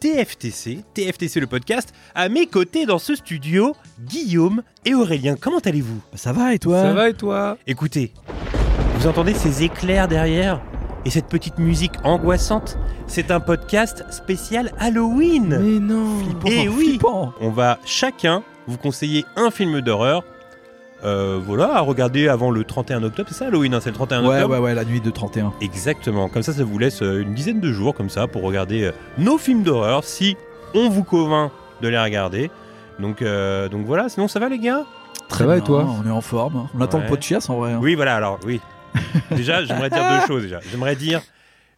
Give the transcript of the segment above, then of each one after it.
TFTC, TFTC le podcast. À mes côtés dans ce studio, Guillaume et Aurélien. Comment allez-vous? Ça va et toi? Ça va et toi? Écoutez, vous entendez ces éclairs derrière et cette petite musique angoissante? C'est un podcast spécial Halloween. Mais non Et oui. flippant. On va chacun vous conseiller un film d'horreur. Euh, voilà, à regarder avant le 31 octobre. C'est ça Halloween, hein, c'est le 31 Ouais, octobre ouais, ouais, la nuit de 31. Exactement, comme ça ça vous laisse euh, une dizaine de jours comme ça pour regarder euh, nos films d'horreur si on vous convainc de les regarder. Donc, euh, donc voilà, sinon ça va les gars? Très va et bien, toi On est en forme. On attend le pot de chiasse en vrai. hein. Oui voilà alors oui. déjà j'aimerais dire deux choses déjà. J'aimerais dire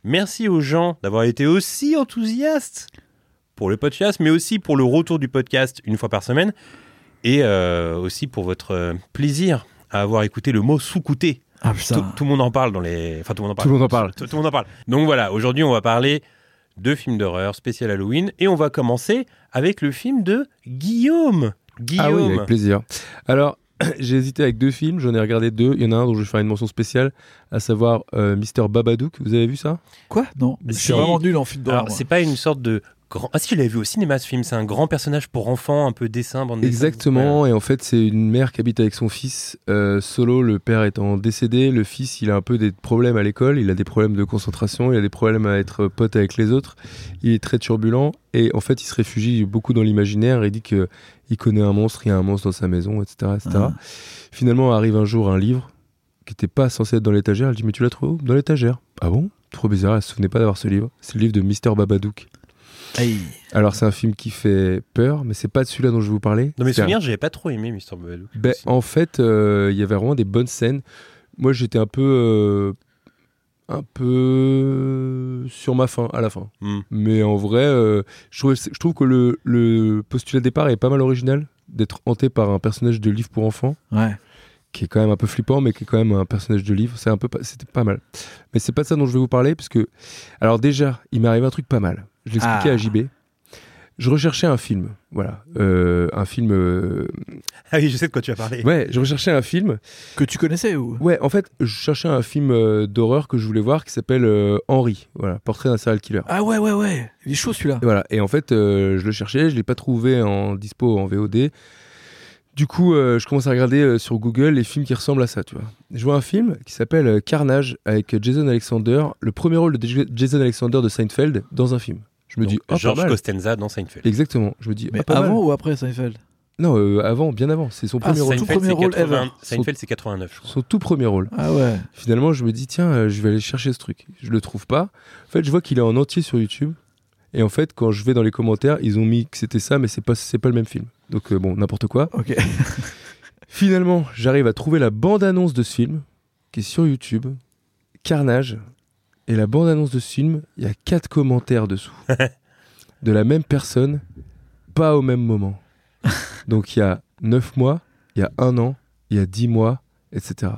merci aux gens d'avoir été aussi enthousiastes pour le podcast mais aussi pour le retour du podcast une fois par semaine et euh, aussi pour votre euh, plaisir à avoir écouté le mot sous-couté. Ah Tout, le monde en parle dans les. Enfin, tout le monde en parle. Tout le monde en parle. Tout, tout le monde en parle. Donc voilà, aujourd'hui, on va parler de films d'horreur spécial Halloween et on va commencer avec le film de Guillaume. Guillaume. Ah oui, avec plaisir. Alors, j'ai hésité avec deux films, j'en ai regardé deux. Il y en a un dont je vais faire une mention spéciale, à savoir euh, Mister Babadook. Vous avez vu ça? Quoi? Non. Je Si. suis vraiment nul en film d'horreur. Alors, c'est pas une sorte de grand. Ah si, je l'avais vu au cinéma ce film. C'est un grand personnage pour enfants, un peu dessin, bande dessin. Exactement, et en fait, c'est une mère qui habite avec son fils euh, solo, le père étant décédé. Le fils, il a un peu des problèmes à l'école, il a des problèmes de concentration, il a des problèmes à être pote avec les autres. Il est très turbulent, et en fait, il se réfugie beaucoup dans l'imaginaire. Il dit que il connaît un monstre, il y a un monstre dans sa maison, etc. etc. Ah. Finalement, arrive un jour un livre qui n'était pas censé être dans l'étagère. Elle dit Mais tu l'as trouvé où? Dans l'étagère. Ah bon? Trop bizarre, elle se souvenait pas d'avoir ce livre. C'est le livre de Mister Babadook. Aïe. Alors, c'est un film qui fait peur, mais c'est pas de celui-là dont je vais vous parler. Dans mes C'est un- souvenirs, j'avais pas trop aimé Mr. Babadook. ben, en fait, euh, il y avait vraiment des bonnes scènes. Moi, j'étais un peu. euh, un peu sur ma fin, à la fin. Hmm. Mais en vrai, euh, je, trouve, je trouve que le, le postulat de départ est pas mal original, d'être hanté par un personnage de livre pour enfants, Ouais. Qui est quand même un peu flippant, mais qui est quand même un personnage de livre. C'est un peu, c'était pas mal. Mais c'est pas de ça dont je vais vous parler, parce que, alors déjà, il m'est arrivé un truc pas mal. Je l'expliquais Ah. à JB. Je recherchais un film, voilà, Euh, un film. euh, Ah oui, je sais de quoi tu vas parler. Ouais, je recherchais un film Que tu connaissais ou? Ouais, en fait, je cherchais un film euh, d'horreur que je voulais voir qui s'appelle Henri, voilà, Portrait d'un serial killer. Ah ouais, ouais, ouais. Il est chaud celui-là. Et voilà, et en fait, je le cherchais, je l'ai pas trouvé en dispo en VOD. Du coup, euh, je commence à regarder euh, sur Google les films qui ressemblent à ça, tu vois. Je vois un film qui s'appelle euh, Carnage avec Jason Alexander, le premier rôle de J- Jason Alexander de Seinfeld dans un film. Je me Donc, dis, oh, George. Costanza dans Seinfeld. Exactement. Je me dis, Mais ah, pas mal. avant ou après Seinfeld? Non, euh, avant, bien avant. C'est son Ah, premier rôle. Tout Seinfeld, premier c'est rôle 80 ever. Seinfeld, c'est 89, je crois. Son tout premier rôle. Ah ouais. Finalement, je me dis, tiens, euh, je vais aller chercher ce truc. Je le trouve pas. En fait, je vois qu'il est en entier sur YouTube. Et en fait, quand je vais dans les commentaires, ils ont mis que c'était ça, mais c'est pas, c'est pas le même film. Donc, euh, bon, n'importe quoi. Ok. Finalement, j'arrive à trouver la bande-annonce de ce film, qui est sur YouTube. Carnage. Et la bande-annonce de ce film, il y a quatre commentaires dessous. de la même personne, pas au même moment. Donc, il y a 9 mois, il y a un an, il y a 10 mois, etc.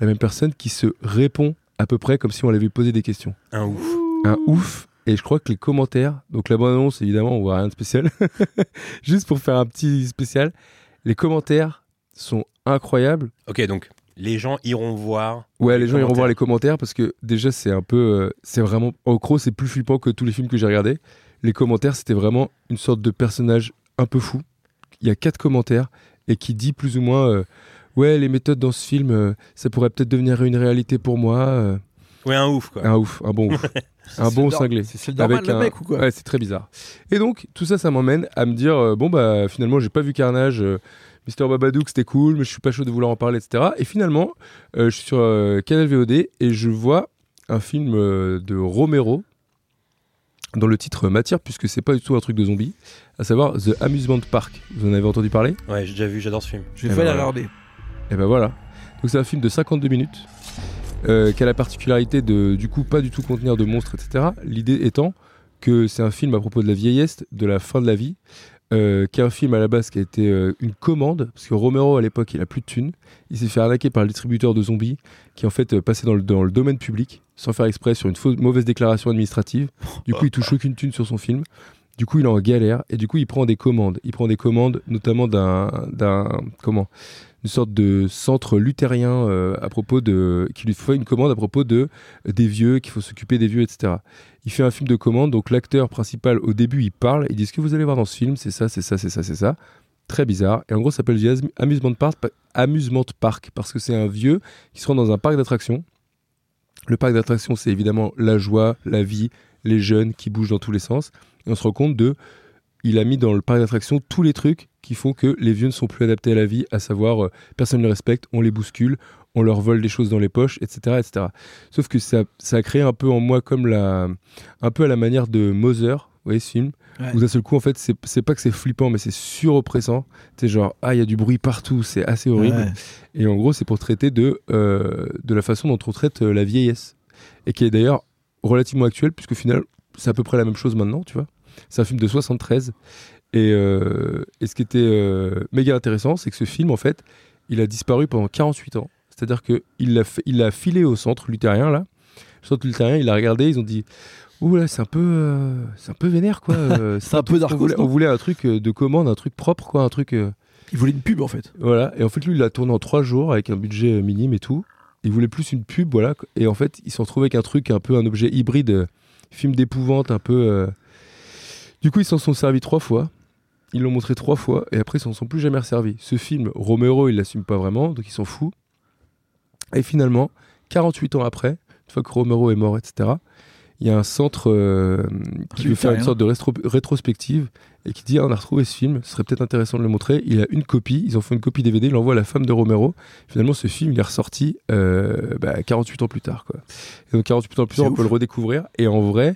La même personne qui se répond à peu près comme si on l'avait posé des questions. Un ouf. Un ouf. Et je crois que les commentaires, donc la bande-annonce, évidemment, on voit rien de spécial. Juste pour faire un petit spécial, les commentaires sont incroyables. Ok, donc les gens iront voir. Ouais, les gens iront voir les commentaires parce que déjà, c'est un peu. euh, c'est vraiment. En gros, c'est plus flippant que tous les films que j'ai regardés. Les commentaires, c'était vraiment une sorte de personnage un peu fou. Il y a quatre commentaires et qui dit plus ou moins euh, Ouais, les méthodes dans ce film, euh, ça pourrait peut-être devenir une réalité pour moi. Ouais, un ouf, quoi. un ouf, un bon ouf. un bon cinglé. C'est le normal, Avec le un- mec ou quoi Ouais, c'est très bizarre. Et donc, tout ça, ça m'emmène à me dire euh, bon, bah, finalement, j'ai pas vu Carnage. euh, Mister Babadook, c'était cool, mais je suis pas chaud de vouloir en parler, etc. Et finalement, euh, je suis sur euh, Canal VOD et je vois un film euh, de Romero dont le titre m'attire puisque c'est pas du tout un truc de zombie, à savoir The Amusement Park. Vous en avez entendu parler? Ouais, j'ai déjà vu, j'adore ce film. Je vais Eh pas ben la regarder. Et ben voilà. Donc c'est un film de 52 minutes euh, qui a la particularité de du coup pas du tout contenir de monstres, etc. L'idée étant que c'est un film à propos de la vieillesse, de la fin de la vie, euh, qui est un film à la base qui a été euh, une commande, parce que Romero à l'époque il a plus de thunes, il s'est fait arnaquer par le distributeur de zombies, qui en fait euh, passait dans le, dans le domaine public, sans faire exprès, sur une fausse, mauvaise déclaration administrative. Du coup il touche aucune thune sur son film. Du coup il est en galère, et du coup il prend des commandes. Il prend des commandes notamment d'un, d'un comment? Une sorte de centre luthérien euh, à propos de qui lui fait une commande à propos de des vieux qu'il faut s'occuper des vieux etc il fait un film de commande, donc l'acteur principal au début il parle, il dit ce que vous allez voir dans ce film, c'est ça, c'est ça, c'est ça, c'est ça. Très bizarre. Et en gros, ça s'appelle Amusement Park, Amusement Park parce que c'est un vieux qui se rend dans un parc d'attractions. Le parc d'attractions, c'est évidemment la joie, la vie, les jeunes qui bougent dans tous les sens. Et on se rend compte de. Il a mis dans le parc d'attractions tous les trucs qui font que les vieux ne sont plus adaptés à la vie, à savoir euh, personne ne les respecte, on les bouscule, on leur vole des choses dans les poches, etc. etc. Sauf que ça, ça a créé un peu en moi comme la, un peu à la manière de Mother, vous voyez ce film Ouais. où d'un seul coup en fait c'est c'est pas que c'est flippant mais c'est suroppressant c'est genre ah il y a du bruit partout c'est assez horrible Ouais. et en gros c'est pour traiter de euh, de la façon dont on traite euh, la vieillesse et qui est d'ailleurs relativement actuelle puisque au final c'est à peu près la même chose maintenant tu vois c'est un film de 73 et, euh, et ce qui était euh, méga intéressant c'est que ce film en fait il a disparu pendant 48 ans c'est à dire que il l'a il l'a filé au centre luthérien là le centre luthérien il a regardé ils ont dit Ouh là, c'est un peu, euh, c'est un peu vénère quoi. euh, C'est un peu on darkos, voulait, non on voulait un truc de commande, un truc propre quoi, un truc. Il voulait une pub en fait. voilà. Et en fait, lui, il l'a tourné en trois jours avec un budget minime et tout. Il voulait plus une pub, voilà. Et en fait, ils se sont retrouvés avec un truc, un peu un objet hybride, film d'épouvante, un peu. Du coup, ils s'en sont servis trois fois. Ils l'ont montré trois fois et après, ils s'en sont plus jamais resservis. Ce film, Romero, il l'assume pas vraiment, donc il s'en fout. Et finalement, 48 ans après, une fois que Romero est mort, etc., il y a un centre euh, qui veut faire une sorte de rétro- rétrospective et qui dit ah, on a retrouvé ce film, ce serait peut-être intéressant de le montrer. Il a une copie, ils en font une copie DVD, ils l'envoient à la femme de Romero. Finalement, ce film il est ressorti euh, bah, 48 ans plus tard. Quoi. Et donc 48 ans plus tard, on peut le redécouvrir. Et en vrai,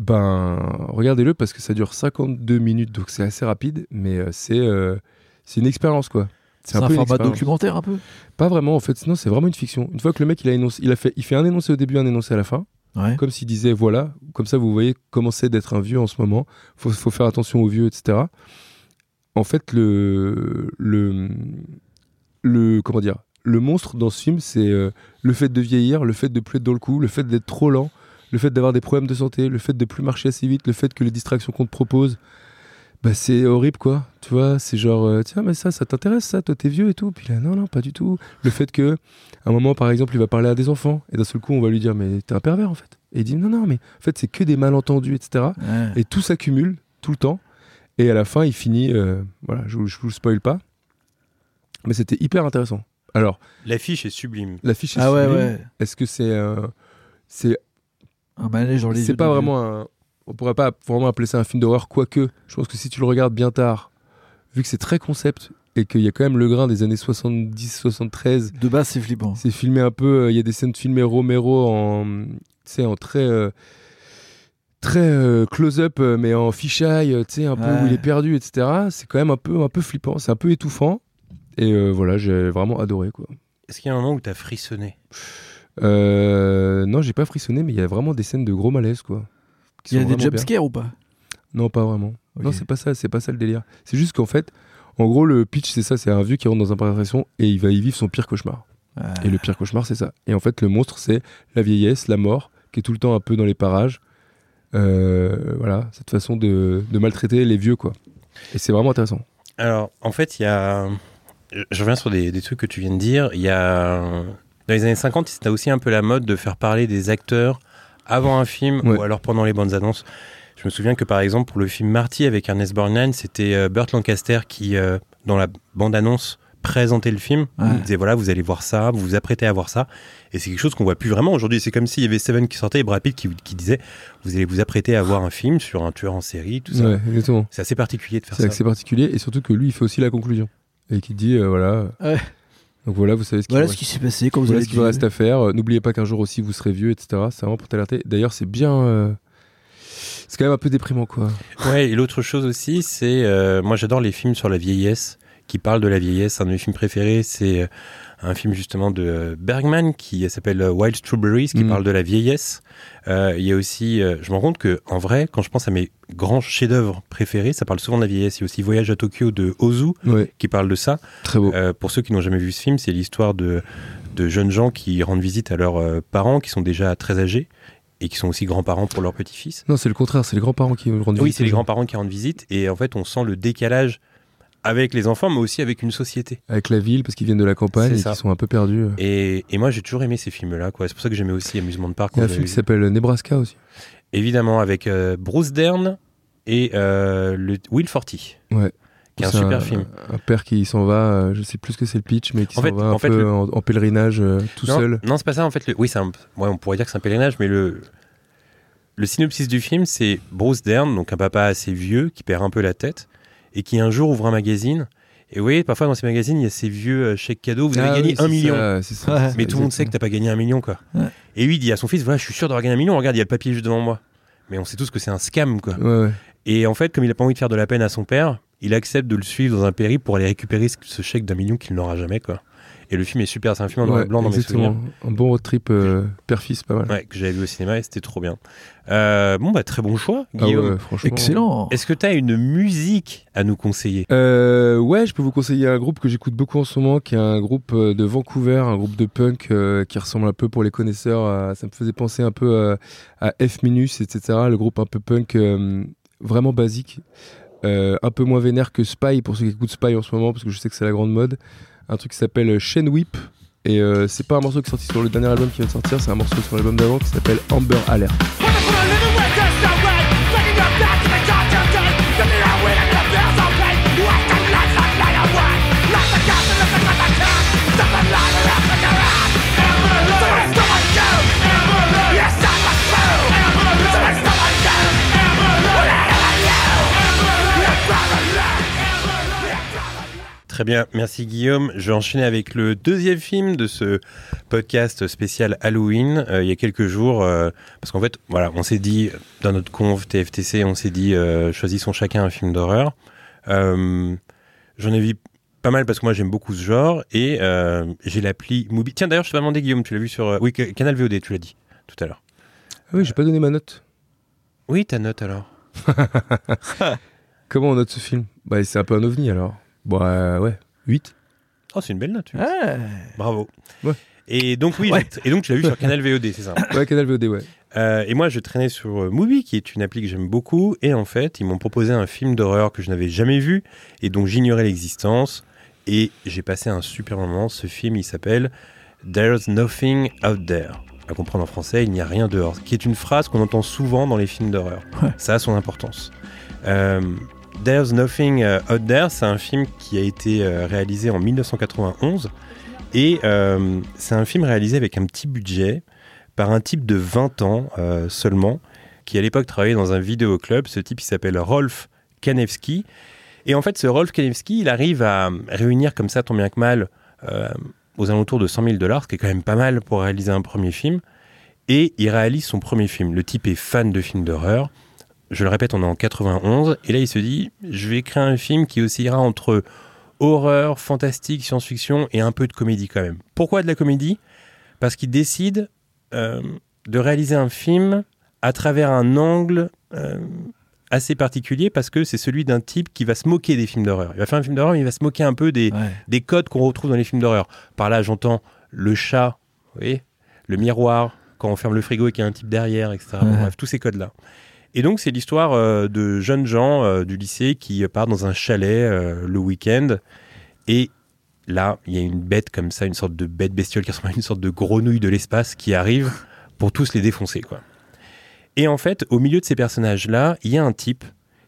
ben regardez-le parce que ça dure 52 minutes, donc c'est assez rapide, mais euh, c'est euh, c'est une expérience quoi. C'est un, peu format documentaire un peu? Pas vraiment en fait, sinon c'est vraiment une fiction. Une fois que le mec il a énoncé, il a fait, il fait un énoncé au début, un énoncé à la fin Ouais. comme s'il disait voilà, comme ça vous voyez comment c'est d'être un vieux en ce moment, faut, faut faire attention aux vieux, etc. En fait, le, le, le, comment dire, le monstre dans ce film, c'est euh, le fait de vieillir, le fait de plus être dans le coup, le fait d'être trop lent, le fait d'avoir des problèmes de santé, le fait de plus marcher assez vite, le fait que les distractions qu'on te propose, bah c'est horrible quoi. Tu vois, c'est genre euh, tiens mais ça, ça t'intéresse ça, toi t'es vieux et tout. Puis là non non pas du tout. Le fait que à un moment par exemple il va parler à des enfants et d'un seul coup on va lui dire mais t'es un pervers en fait. Et il dit non non mais en fait c'est que des malentendus etc. Ouais. Et tout s'accumule tout le temps. Et à la fin, il finit. euh, voilà, je, vous- je vous spoil pas. Mais c'était hyper intéressant. Alors, L'affiche est sublime. l'affiche est Ah ouais, sublime. ouais. Est-ce que c'est. euh, c'est Un manège dans les c'est pas de- vraiment un. On pourrait pas vraiment appeler ça un film d'horreur, quoique. Je pense que si tu le regardes bien tard, vu que c'est très concept et qu'il y a quand même le grain des années 70-73, De base, c'est flippant. c'est filmé un peu. euh, Il y a des scènes filmées Romero en, tu sais, en très, euh, très euh, close-up, mais en fisheye, tu sais, un peu où il est perdu, etc. C'est quand même un peu, un peu flippant. C'est un peu étouffant. Et euh, voilà, j'ai vraiment adoré, quoi. Est-ce qu'il y a un moment où t'as frissonné? Euh, non, j'ai pas frissonné, mais il y a vraiment des scènes de gros malaise, quoi. Il y a des jumpscares ou pas? Non, pas vraiment. Non, c'est pas ça, c'est pas ça le délire. C'est juste qu'en fait, en gros, le pitch, c'est ça, c'est un vieux qui rentre dans un parc d'attraction et il va y vivre son pire cauchemar. Et le pire cauchemar, c'est ça. Et en fait, le monstre, c'est la vieillesse, la mort, qui est tout le temps un peu dans les parages. Euh, voilà, cette façon de, de maltraiter les vieux, quoi. Et c'est vraiment intéressant. Alors, en fait, il y a. Je reviens sur des, des trucs que tu viens de dire. Il y a. Dans les années 50, c'était aussi un peu la mode de faire parler des acteurs avant un film Ouais. ou alors pendant les bandes annonces. Je me souviens que par exemple, pour le film Marty avec Ernest Borgnine, c'était euh, Burt Lancaster qui, euh, dans la bande annonce, présentait le film. Ouais. Il disait voilà, vous allez voir ça, vous vous apprêtez à voir ça. Et c'est quelque chose qu'on voit plus vraiment aujourd'hui. C'est comme s'il y avait Seven qui sortait et Brad Pitt qui, qui disait vous allez vous apprêter à voir un film sur un tueur en série, tout ça. Ouais, exactement. C'est assez particulier de faire C'est ça. assez particulier et surtout que lui, il fait aussi la conclusion. Et qui dit, euh, voilà. Donc voilà, vous savez ce qu'il Voilà ce qui s'est passé, comme Voilà avez ce qu'il vous reste à faire. Euh, N'oubliez pas qu'un jour aussi vous serez vieux, etc. C'est vraiment pour t'alerter. D'ailleurs, c'est bien. euh, C'est quand même un peu déprimant, quoi. Ouais, et l'autre chose aussi, c'est. euh, moi, j'adore les films sur la vieillesse. qui parle de la vieillesse. Un de mes films préférés, c'est euh, un film justement de euh, Bergman qui s'appelle euh, Wild Strawberries, qui Mhm. parle de la vieillesse. Euh, Il y a aussi, euh, je me rends compte que en vrai, quand je pense à mes grands chefs-d'œuvre préférés, ça parle souvent de la vieillesse. Il y a aussi Voyage à Tokyo de Ozu qui parle de ça. très beau. Euh, pour ceux qui n'ont jamais vu ce film, c'est l'histoire de, de jeunes gens qui rendent visite à leurs parents qui sont déjà très âgés et qui sont aussi grands-parents pour leur petit-fils. Non, c'est le contraire, c'est les grands-parents qui rendent Oui, visite c'est les grands-parents qui rendent visite et en fait, on sent le décalage avec les enfants, mais aussi avec une société. Avec la ville, parce qu'ils viennent de la campagne et qu'ils sont un peu perdus. Et, et moi, j'ai toujours aimé ces films-là. quoi. C'est pour ça que j'aimais aussi Amusement de Parc. Il y a un film qui s'appelle Nebraska aussi. Évidemment, avec euh, Bruce Dern et euh, le Will Forty, Ouais. qui est un super film. Un père qui s'en va, euh, je sais plus ce que c'est le pitch, mais qui En s'en va un en fait, peu le- en, en pèlerinage euh, tout non, seul. Non, c'est pas ça. En fait, le- oui, c'est un... ouais, on pourrait dire que c'est un pèlerinage, mais le le synopsis du film, c'est Bruce Dern, donc un papa assez vieux qui perd un peu la tête et qui un jour ouvre un magazine. Et vous voyez, parfois dans ces magazines, il y a ces vieux euh, chèques cadeaux. Vous avez Ah gagné oui, un million. ça, ça, Ouais. Mais tout le monde sait que t'as pas gagné un million, quoi. Ouais. Et lui, il dit à son fils, voilà, je suis sûr d'avoir gagné un million. Regarde, il y a le papier juste devant moi. Mais on sait tous que c'est un scam, quoi. Ouais. Et en fait, comme il a pas envie de faire de la peine à son père, il accepte de le suivre dans un périple pour aller récupérer ce- ce chèque d'un million qu'il n'aura jamais, quoi. Et le film est super. C'est un film en noir et Ouais, blanc dans mes souvenirs. Un bon road trip euh, père-fils, pas mal. Ouais, que j'avais vu au cinéma et c'était trop bien. Euh, bon, bah, très bon choix, Ah Guillaume. ouais, franchement. Excellent. Est-ce que tu as une musique à nous conseiller? Euh, ouais, je peux vous conseiller un groupe que j'écoute beaucoup en ce moment, qui est un groupe euh, de Vancouver, un groupe de punk euh, qui ressemble un peu pour les connaisseurs. à- ça me faisait penser un peu euh, à F Minus, etc. Le groupe un peu punk euh, vraiment basique, Euh, un peu moins vénère que Spy pour ceux qui écoutent Spy en ce moment, parce que je sais que c'est la grande mode. Un truc qui s'appelle Chain Whip. Et euh, c'est pas un morceau qui est sorti sur le dernier album qui vient de sortir, c'est un morceau sur l'album d'avant qui s'appelle Amber Alert. Très bien, merci Guillaume. Je vais enchaîner avec le deuxième film de ce podcast spécial Halloween. Euh, il y a quelques jours, euh, parce qu'en fait, voilà, on s'est dit dans notre conf TFTC, on s'est dit euh, choisissons chacun un film d'horreur. J'en ai vu pas mal parce que moi j'aime beaucoup ce genre et j'ai l'appli Mubi. Tiens d'ailleurs, je t'ai pas demandé Guillaume, tu l'as vu sur oui Ca- Canal VOD, tu l'as dit tout à l'heure. Ah oui, j'ai pas donné ma note. Oui, ta note alors. Comment on note ce film? Bah, c'est un peu un ovni alors. Bah, ouais, 8. Oh, c'est une belle note. Ouais. Bravo. Ouais. Et donc oui, Ouais. je- et donc tu l'as vu sur Canal VOD, c'est ça. Ouais, Canal VOD, ouais. Euh, et moi, je traînais sur euh, Mubi, qui est une appli que j'aime beaucoup. Et en fait, ils m'ont proposé un film d'horreur que je n'avais jamais vu et dont j'ignorais l'existence. Et j'ai passé un super moment. Ce film, il s'appelle There's Nothing Out There. À comprendre en français, il n'y a rien dehors. Qui est une phrase qu'on entend souvent dans les films d'horreur. Ouais. Ça a son importance. Euh, There's Nothing euh, Out There, c'est un film qui a été euh, réalisé en 1991. Et euh, c'est un film réalisé avec un petit budget par un type de 20 ans seulement, qui à l'époque travaillait dans un vidéoclub. Ce type, il s'appelle Rolf Kanevski. Et en fait, ce Rolf Kanevski, il arrive à réunir comme ça, tant bien que mal, aux alentours de 100 000 dollars, ce qui est quand même pas mal pour réaliser un premier film. Et il réalise son premier film. Le type est fan de films d'horreur. Je le répète, on est en 91. Et là, il se dit, je vais créer un film qui oscillera entre horreur, fantastique, science-fiction et un peu de comédie quand même. Pourquoi de la comédie? Parce qu'il décide euh, de réaliser un film à travers un angle euh, assez particulier parce que c'est celui d'un type qui va se moquer des films d'horreur. Il va faire un film d'horreur, mais il va se moquer un peu des, Ouais. des codes qu'on retrouve dans les films d'horreur. Par là, j'entends le chat, vous voyez, le miroir, quand on ferme le frigo et qu'il y a un type derrière, etc. Ouais. bref, tous ces codes-là. Et donc, c'est l'histoire euh, de jeunes gens euh, du lycée qui partent dans un chalet euh, le week-end. Et là, il y a une bête comme ça, une sorte de bête bestiole qui ressemble à une sorte de grenouille de l'espace qui arrive pour tous les défoncer, quoi. Et en fait, au milieu de ces personnages-là, il y a un type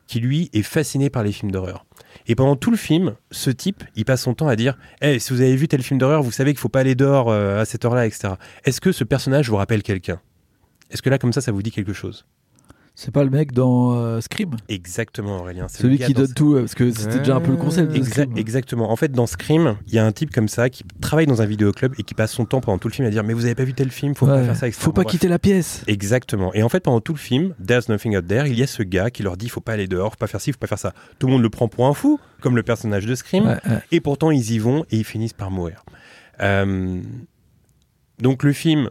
qui, lui, est fasciné par les films d'horreur. Et pendant tout le film, ce type, il passe son temps à dire Eh, si vous avez vu tel film d'horreur, vous savez qu'il faut pas aller dehors à cette heure-là, etc. Est-ce que ce personnage vous rappelle quelqu'un? Est-ce que là, comme ça, ça vous dit quelque chose? C'est pas le mec dans euh, Scream? Exactement, Aurélien. c'est Celui qui donne tout, euh, parce que c'était déjà un peu le concept. de Exa- Scream. exactement. En fait, dans Scream, il y a un type comme ça qui travaille dans un vidéoclub et qui passe son temps pendant tout le film à dire Mais vous avez pas vu tel film, faut pas faire ça, etc. Faut pas Bref. quitter la pièce. Exactement. Et en fait, pendant tout le film, There's Nothing Out There, il y a ce gars qui leur dit Faut pas aller dehors, faut pas faire ci, faut pas faire ça. Tout le monde le prend pour un fou, comme le personnage de Scream. Ouais. Et pourtant, ils y vont et ils finissent par mourir. Euh, donc, le film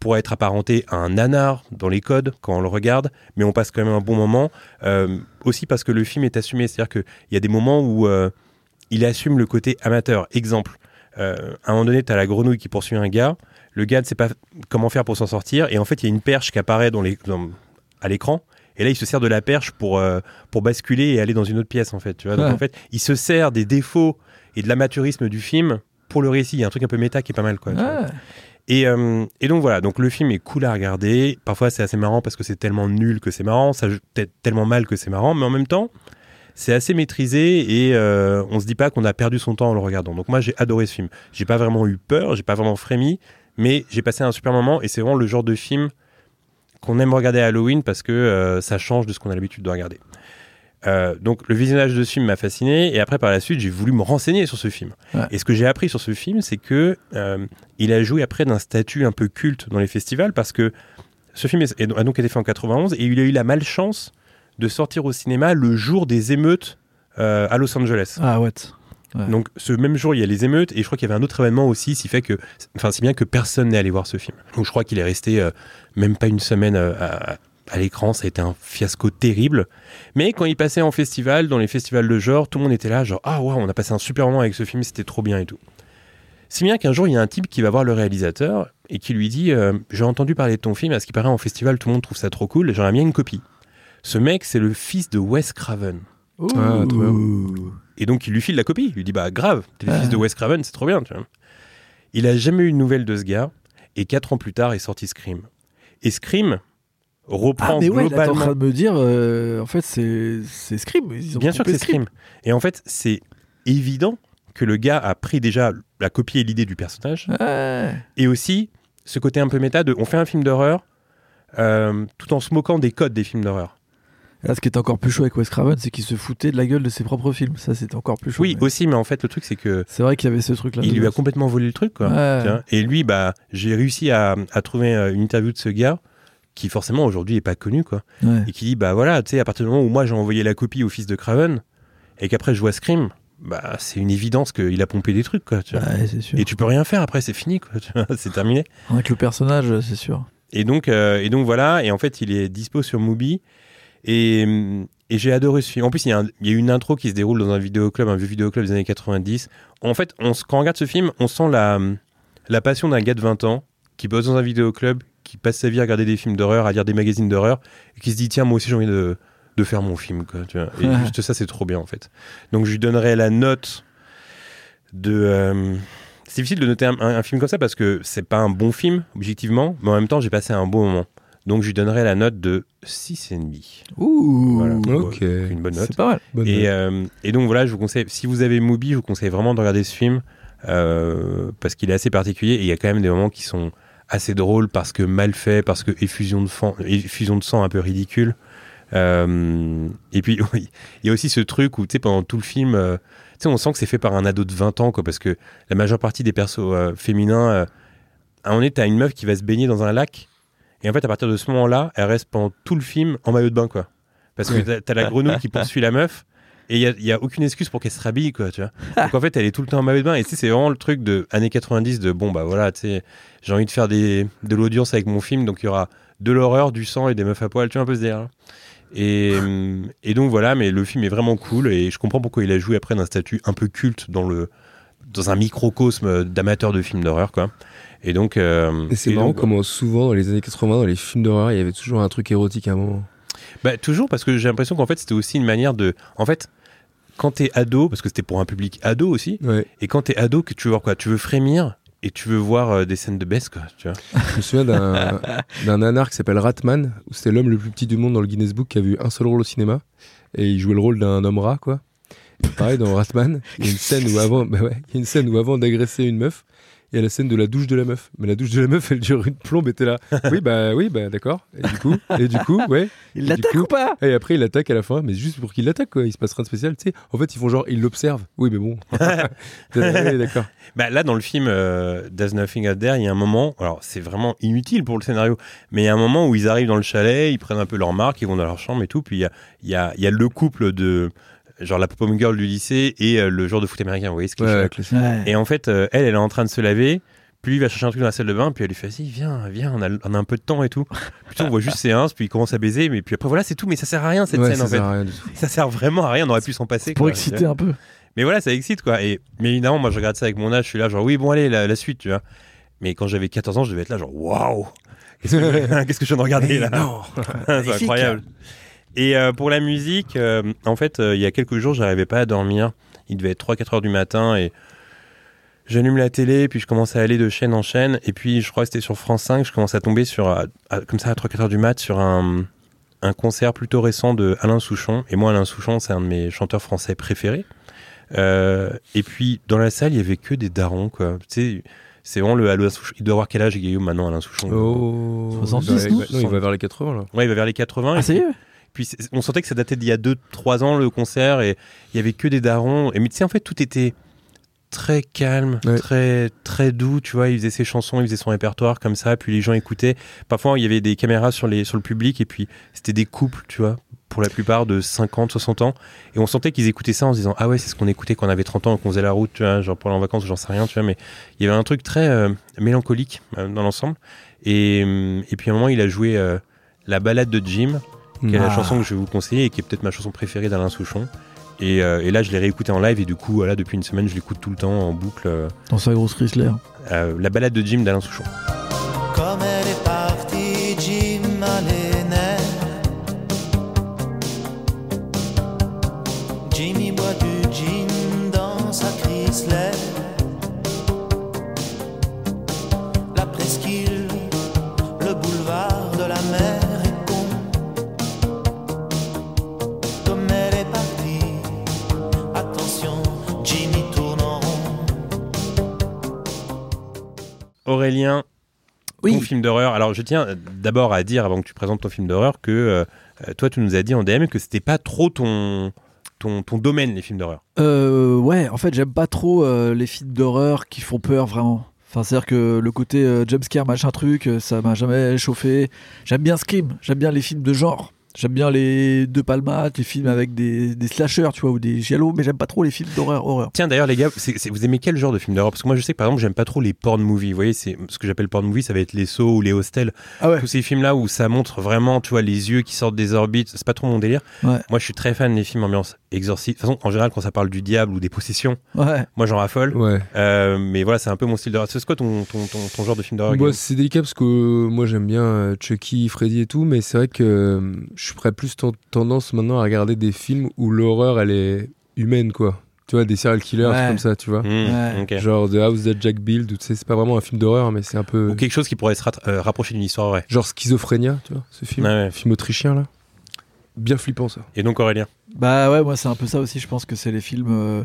pourrait être apparenté à un nanar dans les codes quand on le regarde, mais on passe quand même un bon moment. Euh, aussi parce que le film est assumé. C'est-à-dire qu'il y a des moments où euh, il assume le côté amateur. Exemple, euh, à un moment donné, tu as la grenouille qui poursuit un gars. Le gars ne sait pas comment faire pour s'en sortir. Et en fait, il y a une perche qui apparaît dans les, dans- à l'écran. Et là, il se sert de la perche pour, pour basculer et aller dans une autre pièce, en fait. Tu vois Donc, Ouais. en fait, il se sert des défauts et de l'amateurisme du film pour le récit. Il y a un truc un peu méta qui est pas mal, quoi. Ouais. Et, euh, et donc voilà, donc le film est cool à regarder. Parfois c'est assez marrant parce que c'est tellement nul que c'est marrant, ça joue tellement mal que c'est marrant, mais en même temps c'est assez maîtrisé et euh, on se dit pas qu'on a perdu son temps en le regardant. Donc moi j'ai adoré ce film. J'ai pas vraiment eu peur, j'ai pas vraiment frémi, mais j'ai passé un super moment et c'est vraiment le genre de film qu'on aime regarder à Halloween parce que euh, ça change de ce qu'on a l'habitude de regarder. Euh, donc le visionnage de ce film m'a fasciné et après par la suite j'ai voulu me renseigner sur ce film. Ouais. Et ce que j'ai appris sur ce film c'est que euh, il a joué après d'un statut un peu culte dans les festivals parce que ce film est- a donc été fait en 91 et il a eu la malchance de sortir au cinéma le jour des émeutes euh, à Los Angeles. Ah, ouais. Ouais. Donc ce même jour, il y a les émeutes et je crois qu'il y avait un autre événement aussi, qui fait que, enfin, si bien que personne n'est allé voir ce film. Donc je crois qu'il est resté euh, même pas une semaine euh, à, à l'écran, ça a été un fiasco terrible. Mais quand il passait en festival, dans les festivals de genre, tout le monde était là, genre ah ouais, on a passé un super moment avec ce film, c'était trop bien et tout. Si bien qu'un jour, il y a un type qui va voir le réalisateur et qui lui dit euh, J'ai entendu parler de ton film, à ce qui paraît en festival, tout le monde trouve ça trop cool, j'aurais bien une copie. Ce mec, c'est le fils de Wes Craven. Ah, trop bien. Ouh. Et donc il lui file la copie. Il lui dit bah grave, t'es le Ah. fils de Wes Craven, c'est trop bien. Tu vois. Il a jamais eu de nouvelles de ce gars. Et quatre ans plus tard est sorti Scream. Et Scream Ah, reprend mais ouais, t'es en globalement. train de me dire, euh, en fait, c'est Scream. Ils ont Bien sûr que c'est Scream. Et en fait, c'est évident que le gars a pris déjà la copie et l'idée du personnage. Ouais. Et aussi ce côté un peu méta de on fait un film d'horreur euh, tout en se moquant des codes des films d'horreur. Là, ce qui est encore plus chaud avec Wes Craven, c'est qu'il se foutait de la gueule de ses propres films. Ça, c'est encore plus chaud. Oui, mais aussi, mais en fait, le truc, c'est que C'est vrai qu'il y avait ce truc-là. il lui a complètement volé le truc, quoi. Ouais. Et lui, bah, j'ai réussi à, à trouver euh, une interview de ce gars qui forcément aujourd'hui est pas connu, quoi. Ouais. Et qui dit, bah voilà, tu sais, à partir du moment où moi j'ai envoyé la copie au fils de Craven et qu'après je vois Scream, bah c'est une évidence qu'il a pompé des trucs, quoi. Tu vois. Ouais, c'est sûr. Et tu peux rien faire après, c'est fini, quoi. c'est terminé. Avec le personnage, c'est sûr. Et donc, euh, et donc voilà, et en fait, il est dispo sur Mubi. Et, et j'ai adoré ce film. En plus, il y, a une intro qui se déroule dans un vidéoclub, un vieux vidéoclub des années 90. En fait, on, quand on regarde ce film, on sent la, la passion d'un gars de 20 ans qui bosse dans un vidéoclub, qui passe sa vie à regarder des films d'horreur, à lire des magazines d'horreur, et qui se dit tiens, moi aussi j'ai envie de, de faire mon film. Quoi, tu vois. Et Ouais. juste ça, c'est trop bien en fait. Donc je lui donnerais la note de. euh, c'est difficile de noter un, un- un film comme ça parce que c'est pas un bon film, objectivement, mais en même temps, j'ai passé un bon moment. Donc je lui donnerais la note de 6,5. Ouh. Voilà. Ok. Une bonne note. C'est pas mal. Bonne Et, note. euh, et donc voilà, je vous conseille, si vous avez Mubi, je vous conseille vraiment de regarder ce film euh, parce qu'il est assez particulier et il y a quand même des moments qui sont assez drôles parce que mal fait, parce que effusion de, fan- effusion de sang un peu ridicule. Euh, et puis oui, il y a aussi ce truc où tu sais pendant tout le film, euh, tu sais on sent que c'est fait par un ado de 20 ans quoi, parce que la majeure partie des persos euh, féminins, à moment donné, t'as une meuf qui va se baigner dans un lac et en fait à partir de ce moment-là, elle reste pendant tout le film en maillot de bain quoi, parce que t'as la grenouille qui poursuit la meuf. Et il n'y a, aucune excuse pour qu'elle se rhabille, quoi, tu vois. Donc en fait, elle est tout le temps en maillot de bain. Et tu sais, c'est vraiment le truc de années 90 de bon, bah voilà, tu sais, j'ai envie de faire des, de l'audience avec mon film, donc il y aura de l'horreur, du sang et des meufs à poil, tu vois un peu ce délire. Et, hum, et donc voilà, mais le film est vraiment cool et je comprends pourquoi il a joué après d'un statut un peu culte dans le dans un microcosme d'amateurs de films d'horreur, quoi. Et donc. euh, Et c'est marrant donc, comment souvent dans les années 80, dans les films d'horreur, il y avait toujours un truc érotique à un moment. Bah, toujours parce que j'ai l'impression qu'en fait c'était aussi une manière de. En fait, quand t'es ado, parce que c'était pour un public ado aussi, Ouais. et quand t'es ado, que tu veux voir quoi? Tu veux frémir et tu veux voir euh, des scènes de baisse, quoi. Tu vois? Je me souviens d'un d'un nanar qui s'appelle Ratman, où c'était l'homme le plus petit du monde dans le Guinness Book qui a vu un seul rôle au cinéma. Et il jouait le rôle d'un homme rat, quoi. Et pareil, dans Ratman, il y a une scène où avant, bah ouais, il y a une scène où avant d'agresser une meuf, il y a la scène de la douche de la meuf. Mais la douche de la meuf, elle dure une plombe et t'es là. Oui, bah oui, bah d'accord. Et du coup, et du coup, ouais. Il l'attaque ou pas? Et après, il attaque à la fin, mais juste pour qu'il l'attaque, quoi. Il se passe rien de spécial, tu sais. En fait, ils font genre, ils l'observent. Oui, mais bon. Ouais, d'accord. Bah, là, dans le film euh, There's Nothing Out There, il y a un moment, alors c'est vraiment inutile pour le scénario, mais il y a un moment où ils arrivent dans le chalet, ils prennent un peu leur marque, ils vont dans leur chambre et tout, puis il y a, il y, a, il y a le couple de, genre la pop girl du lycée et euh, le joueur de foot américain, vous voyez ce que Ouais, je ouais. Et en fait, euh, elle, elle est en train de se laver. Puis lui, il va chercher un truc dans la salle de bain. Puis elle lui fait Vas-y, viens, viens, on a, on a un peu de temps et tout. Putain, on voit juste ses. Puis il commence à baiser. Mais puis après, voilà, c'est tout. Mais ça sert à rien cette Ouais, scène ça en fait. sert à rien du tout. Ça sert vraiment à rien. On aurait pu s'en passer. Pour quoi. exciter un peu. Mais voilà, ça excite quoi. Et, mais évidemment, moi, je regarde ça avec mon âge. Je suis là, genre, oui, bon, allez, la, la suite, tu vois. Mais quand j'avais 14 ans, je devais être là, genre, waouh Qu'est-ce que, je viens de regarder là? C'est Magnifique. incroyable. Et euh, pour la musique, euh, en fait, euh, il y a quelques jours, j'arrivais pas à dormir. Il devait être 3-4 heures du matin et j'allume la télé, puis je commence à aller de chaîne en chaîne. Et puis, je crois que c'était sur France 5, je commence à tomber sur, à- à- comme ça, à 3-4 heures du mat, sur un, un concert plutôt récent de Alain Souchon. Et moi, Alain Souchon, c'est un de mes chanteurs français préférés. Euh, et puis, dans la salle, il y avait que des darons, quoi. Tu sais, c'est vraiment le Alain Souchon. Il doit avoir quel âge, Guillaume, maintenant, Alain Souchon? Oh. 70, Ouais, non? ouais, non, il va vers les 80 là. Ouais, il va vers les 80. Ah, et ça y est puis on sentait que ça datait d'il y a 2-3 ans le concert et il y avait que des darons. Et mais tu sais, en fait, tout était très calme, Ouais. très très doux. Tu vois, il faisait ses chansons, il faisait son répertoire comme ça. Puis les gens écoutaient. Parfois, il y avait des caméras sur, les, sur le public et puis c'était des couples, tu vois, pour la plupart de 50, 60 ans. Et on sentait qu'ils écoutaient ça en se disant Ah ouais, c'est ce qu'on écoutait quand on avait 30 ans et qu'on faisait la route, tu vois, genre pour aller en vacances, j'en sais rien, tu vois. Mais il y avait un truc très euh, mélancolique euh, dans l'ensemble. Et, hum, et puis à un moment, il a joué euh, la balade de Jim qui est la Ah. chanson que je vais vous conseiller et qui est peut-être ma chanson préférée d'Alain Souchon. Et, euh, et là, je l'ai réécouté en live et du coup, voilà, depuis une semaine, je l'écoute tout le temps en boucle. euh, Dans sa grosse Chrysler. euh, la balade de Jim d'Alain Souchon. Comme elle est partie, Aurélien, Oui. ton film d'horreur. Alors, je tiens d'abord à dire, avant que tu présentes ton film d'horreur, que euh, toi, tu nous as dit en DM que c'était pas trop ton, ton, ton domaine, les films d'horreur. Euh, ouais, en fait, j'aime pas trop euh, les films d'horreur qui font peur vraiment. Enfin, c'est-à-dire que le côté euh, jumpscare, machin truc, ça m'a jamais chauffé. J'aime bien Scream, j'aime bien les films de genre. J'aime bien les De Palma, les films avec des, des slashers, tu vois, ou des giallo, mais j'aime pas trop les films d'horreur. Horreur. Tiens, d'ailleurs, les gars, c'est- c'est- vous aimez quel genre de film d'horreur? Parce que moi, je sais que par exemple, j'aime pas trop les porn movies. Vous voyez, c'est ce que j'appelle porn movie, ça va être les sauts ou les hostels. Ah ouais. Tous ces films-là où ça montre vraiment, tu vois, les yeux qui sortent des orbites. C'est pas trop mon délire. Ouais. Moi, je suis très fan des films ambiance exorciste. De toute façon, en général, quand ça parle du diable ou des possessions, Ouais. moi, j'en raffole. Ouais. Euh, mais voilà, c'est un peu mon style d'horreur. C'est quoi ton, ton, ton, ton genre de film d'horreur Moi, Guillaume? c'est délicat parce que euh, moi j'aime bien euh, Chucky, Freddy et tout, mais c'est vrai que je suis prêt plus ten- tendance maintenant à regarder des films où l'horreur elle est humaine quoi. Tu vois, des serial killers Ouais. comme ça, tu vois. Mmh, Ouais. Genre The House That Jack Built, ou tu sais, c'est pas vraiment un film d'horreur, mais c'est un peu. Ou quelque chose qui pourrait se euh, rapprocher d'une histoire vraie. Genre Schizophrénia, tu vois, ce film. Ouais, ouais. Film autrichien là. Bien flippant ça. Et donc, Aurélien? Bah ouais, moi c'est un peu ça aussi. Je pense que c'est les films euh,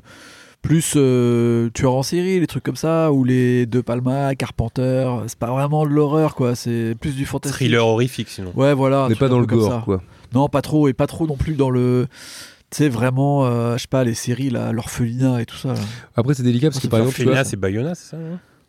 plus euh, tueurs en série, les trucs comme ça, ou les De Palma, Carpenter. C'est pas vraiment de l'horreur, quoi. C'est plus du fantastique. Thriller horrifique, sinon. Ouais, voilà. un On n'est truc pas un dans le gore ça. quoi. Non, pas trop, et pas trop non plus dans le. Tu sais, vraiment, euh, je sais pas, les séries, là, l'orphelinat et tout ça. là. Après, c'est délicat parce que par exemple, tu vois, Orphelinat, c'est Bayona, c'est ça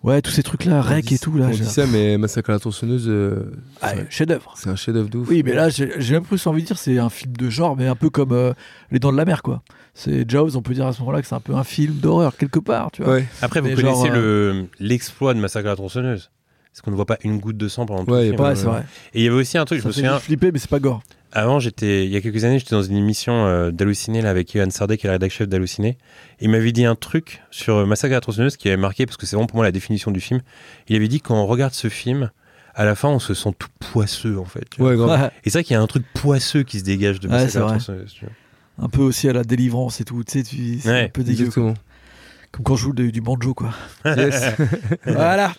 Ouais, tous ces trucs-là, rec et tout, là. On dit ça, mais Massacre à la tronçonneuse, euh, Ah, c'est- chef-d'œuvre. c'est un chef-d'œuvre de ouf. Oui, mais là, j'ai j'ai même plus envie de dire c'est un film de genre, mais un peu comme euh, Les Dents de la Mer, quoi. C'est Jaws, on peut dire à ce moment-là que c'est un peu un film d'horreur, quelque part, tu vois. Ouais, Après, vous Mais connaissez le l'exploit de Massacre à la tronçonneuse Parce qu'on ne voit pas une goutte de sang pendant tout Ouais, le film. Ouais, c'est vrai. Et il y avait aussi un truc, je Ça me fait souviens, flipper, mais c'est pas gore. avant, j'étais, il y a quelques années, j'étais dans une émission euh, d'Halluciné là, avec Yohann Sardé, qui est le rédacteur chef d'Halluciné. Il m'avait dit un truc sur euh, Massacre à la tronçonneuse qui avait marqué, parce que c'est vraiment pour moi la définition du film. Il avait dit quand on regarde ce film, à la fin, on se sent tout poisseux, en fait. ouais. Ouais. Et c'est vrai qu'il y a un truc poisseux qui se dégage de Massacre à la tronçonneuse. tu vois. Un peu aussi à la délivrance et tout, tu sais, tu- c'est Ouais, un peu dégueu. Comme quand je joue du, du banjo, quoi. Yes. voilà.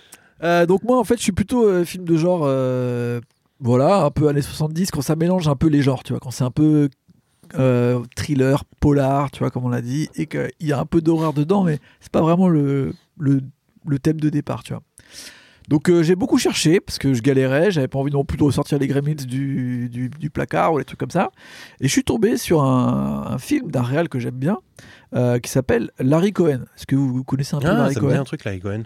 Euh, donc moi, en fait, je suis plutôt euh, film de genre, euh, voilà, un peu années 70, quand ça mélange un peu les genres, tu vois, quand c'est un peu thriller, polar, tu vois, comme on l'a dit, et qu'il y a un peu d'horreur dedans, mais c'est pas vraiment le thème de départ, tu vois. Donc euh, j'ai beaucoup cherché parce que je galérais, j'avais pas envie non plus de ressortir les Gremlins du, du, du placard ou les trucs comme ça. Et je suis tombé sur un, un film d'un réal que j'aime bien euh, qui s'appelle Larry Cohen. Est-ce que vous, vous connaissez un peu Ah, Larry ça me dit Cohen un truc, Larry Cohen.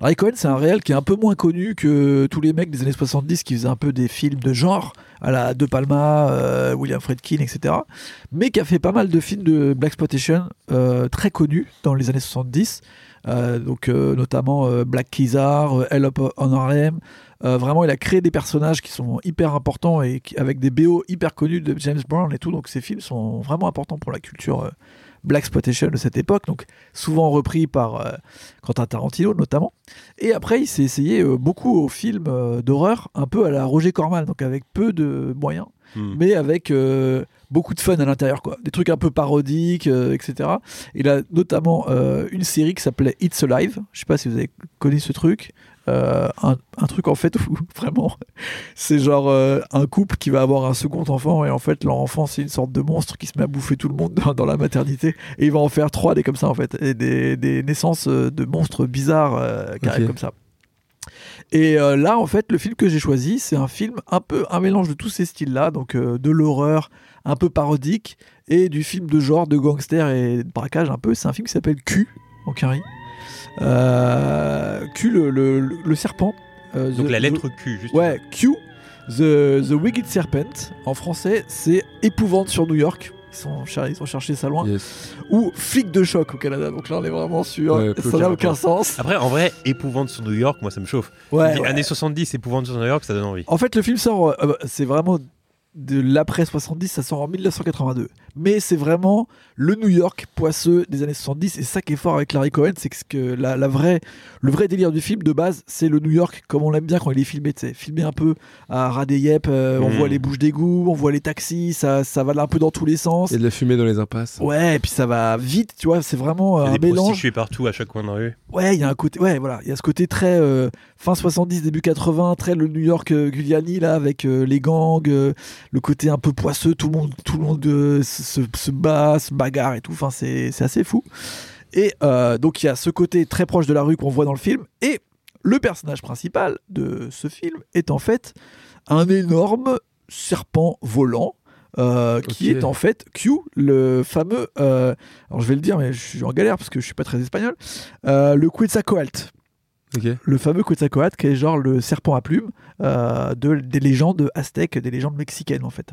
Larry Cohen, c'est un réal qui est un peu moins connu que tous les mecs des années 70 qui faisaient un peu des films de genre, à la De Palma, euh, William Friedkin, etc. Mais qui a fait pas mal de films de Black Exploitation euh, très connus dans les années 70. Euh, donc euh, notamment euh, Black Kizar, Hell Up on Harlem. Vraiment, il a créé des personnages qui sont hyper importants et qui- avec des BO hyper connus de James Brown et tout. Donc ces films sont vraiment importants pour la culture Black Exploitation de cette époque. Donc souvent repris par euh, Quentin Tarantino notamment. Et après, il s'est essayé euh, beaucoup aux films euh, d'horreur, un peu à la Roger Corman, donc avec peu de moyens, Hmm. mais avec beaucoup de fun à l'intérieur, quoi. Des trucs un peu parodiques, euh, etc. Il a notamment euh, une série qui s'appelait It's Alive. Je sais pas si vous avez connu ce truc. Euh, un, un truc en fait où vraiment c'est genre euh, un couple qui va avoir un second enfant et en fait leur enfant c'est une sorte de monstre qui se met à bouffer tout le monde dans, dans la maternité et il va en faire trois des comme ça en fait et des, des naissances de monstres bizarres euh, qui Ok. arrivent comme ça et euh, là en fait le film que j'ai choisi c'est un film un peu un mélange de tous ces styles là donc euh, de l'horreur un peu parodique et du film de genre de gangster et de braquage un peu c'est un film qui s'appelle Q en carré euh, Q le, le, le- le serpent euh, Donc The- la lettre Q, juste. Ouais, Q, The, the Wicked Serpent. En français, c'est Épouvante sur New York. Ils sont, ils ont cherché ça loin. Yes. Ou Flic de choc au Canada. Donc là, on est vraiment sur. Ouais, ça n'a aucun sens. Après, en vrai, épouvante sur New York, moi ça me chauffe. Ouais, ouais. Années 70, épouvante sur New York, ça donne envie. En fait, le film sort. euh, c'est vraiment de l'après 70, ça sort en 1982. Mais c'est vraiment le New York poisseux des années 70. Et ça qui est fort avec Larry Cohen, c'est que, la, la vraie, le vrai délire du film de base, c'est le New York comme on l'aime bien quand il est filmé. Filmé un peu à ras des yep, euh, on Mhm. voit les bouches d'égout, on voit les taxis, ça, ça va un peu dans tous les sens. Il y a de la fumée dans les impasses. Ouais, et puis ça va vite, tu vois, c'est vraiment Il y euh, a un des mélange. prostituées partout à chaque coin de rue. Ouais, il y a un côté, ouais, voilà, il y a ce côté très euh, fin 70, début 80, très le New York euh, Giuliani là, avec euh, les gangs, euh, le côté un peu poisseux, tout le monde, tout le monde euh, se, bat, se bagarre et tout. Enfin, c'est c'est assez fou. Et euh, donc il y a ce côté très proche de la rue qu'on voit dans le film. Et le personnage principal de ce film est en fait un énorme serpent volant. euh, qui est en fait Q, le fameux. euh, alors je vais le dire, mais je suis en galère parce que je suis pas très espagnol. Euh, le Quetzalcoatl, le fameux Quetzalcoatl qui est genre le serpent à plumes de, des légendes aztèques, des légendes mexicaines en fait.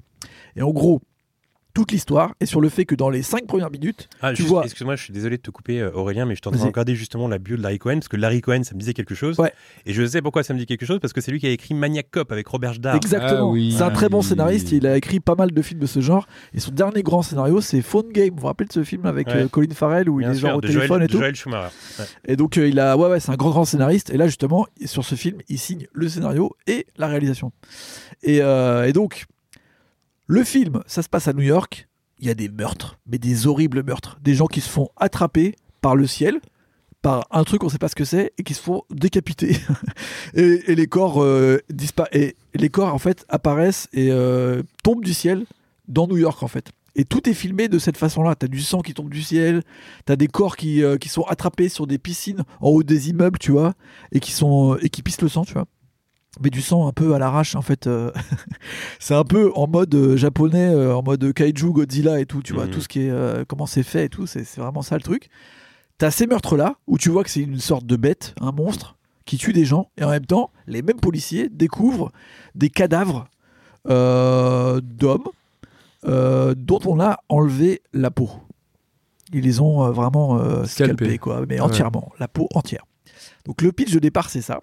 Et en gros, toute l'histoire est sur le fait que dans les cinq premières minutes, Ah, Tu juste- vois- Excuse-moi, je suis désolé de te couper, euh, Aurélien, mais je Vas-y. regarder justement la bio de Larry Cohen, parce que Larry Cohen, ça me disait quelque chose. Ouais. Et je sais pourquoi ça me dit quelque chose, parce que c'est lui qui a écrit Maniac Cop avec Robert Dard. exactement, Ah oui. c'est un très bon Ah scénariste, il a écrit pas mal de films de ce genre, et son dernier grand scénario c'est Phone Game, vous vous rappelez de ce film avec Ouais. euh, Colin Farrell où Bien il est sûr, genre au de téléphone Joel, et tout? Joel Schumacher. Ouais. Et donc euh, il a, ouais, ouais, c'est un grand grand scénariste. Et là justement, sur ce film, il signe le scénario et la réalisation. Et, euh, et donc, le film, ça se passe à New York. Il y a des meurtres, mais des horribles meurtres, des gens qui se font attraper par le ciel, par un truc on sait pas ce que c'est, et qui se font décapiter. et, les corps euh, et, les corps en fait apparaissent et euh, tombent du ciel dans New York en fait. Et tout est filmé de cette façon-là. T'as du sang qui tombe du ciel, t'as des corps qui, euh, sont attrapés sur des piscines en haut des immeubles, tu vois, et qui et qui pissent le sang, tu vois. Mais du sang un peu à l'arrache, en fait. euh, c'est un peu en mode euh, japonais, euh, en mode kaiju, Godzilla et tout, tu vois, Mhm. tout ce qui est comment c'est fait et tout, c'est c'est vraiment ça le truc. T'as ces meurtres-là où tu vois que c'est une sorte de bête, un monstre qui tue des gens, et en même temps, les mêmes policiers découvrent des cadavres d'hommes dont on a enlevé la peau. Ils les ont vraiment Scalpés. quoi, mais Ouais. entièrement, la peau entière. Donc le pitch de départ, c'est ça.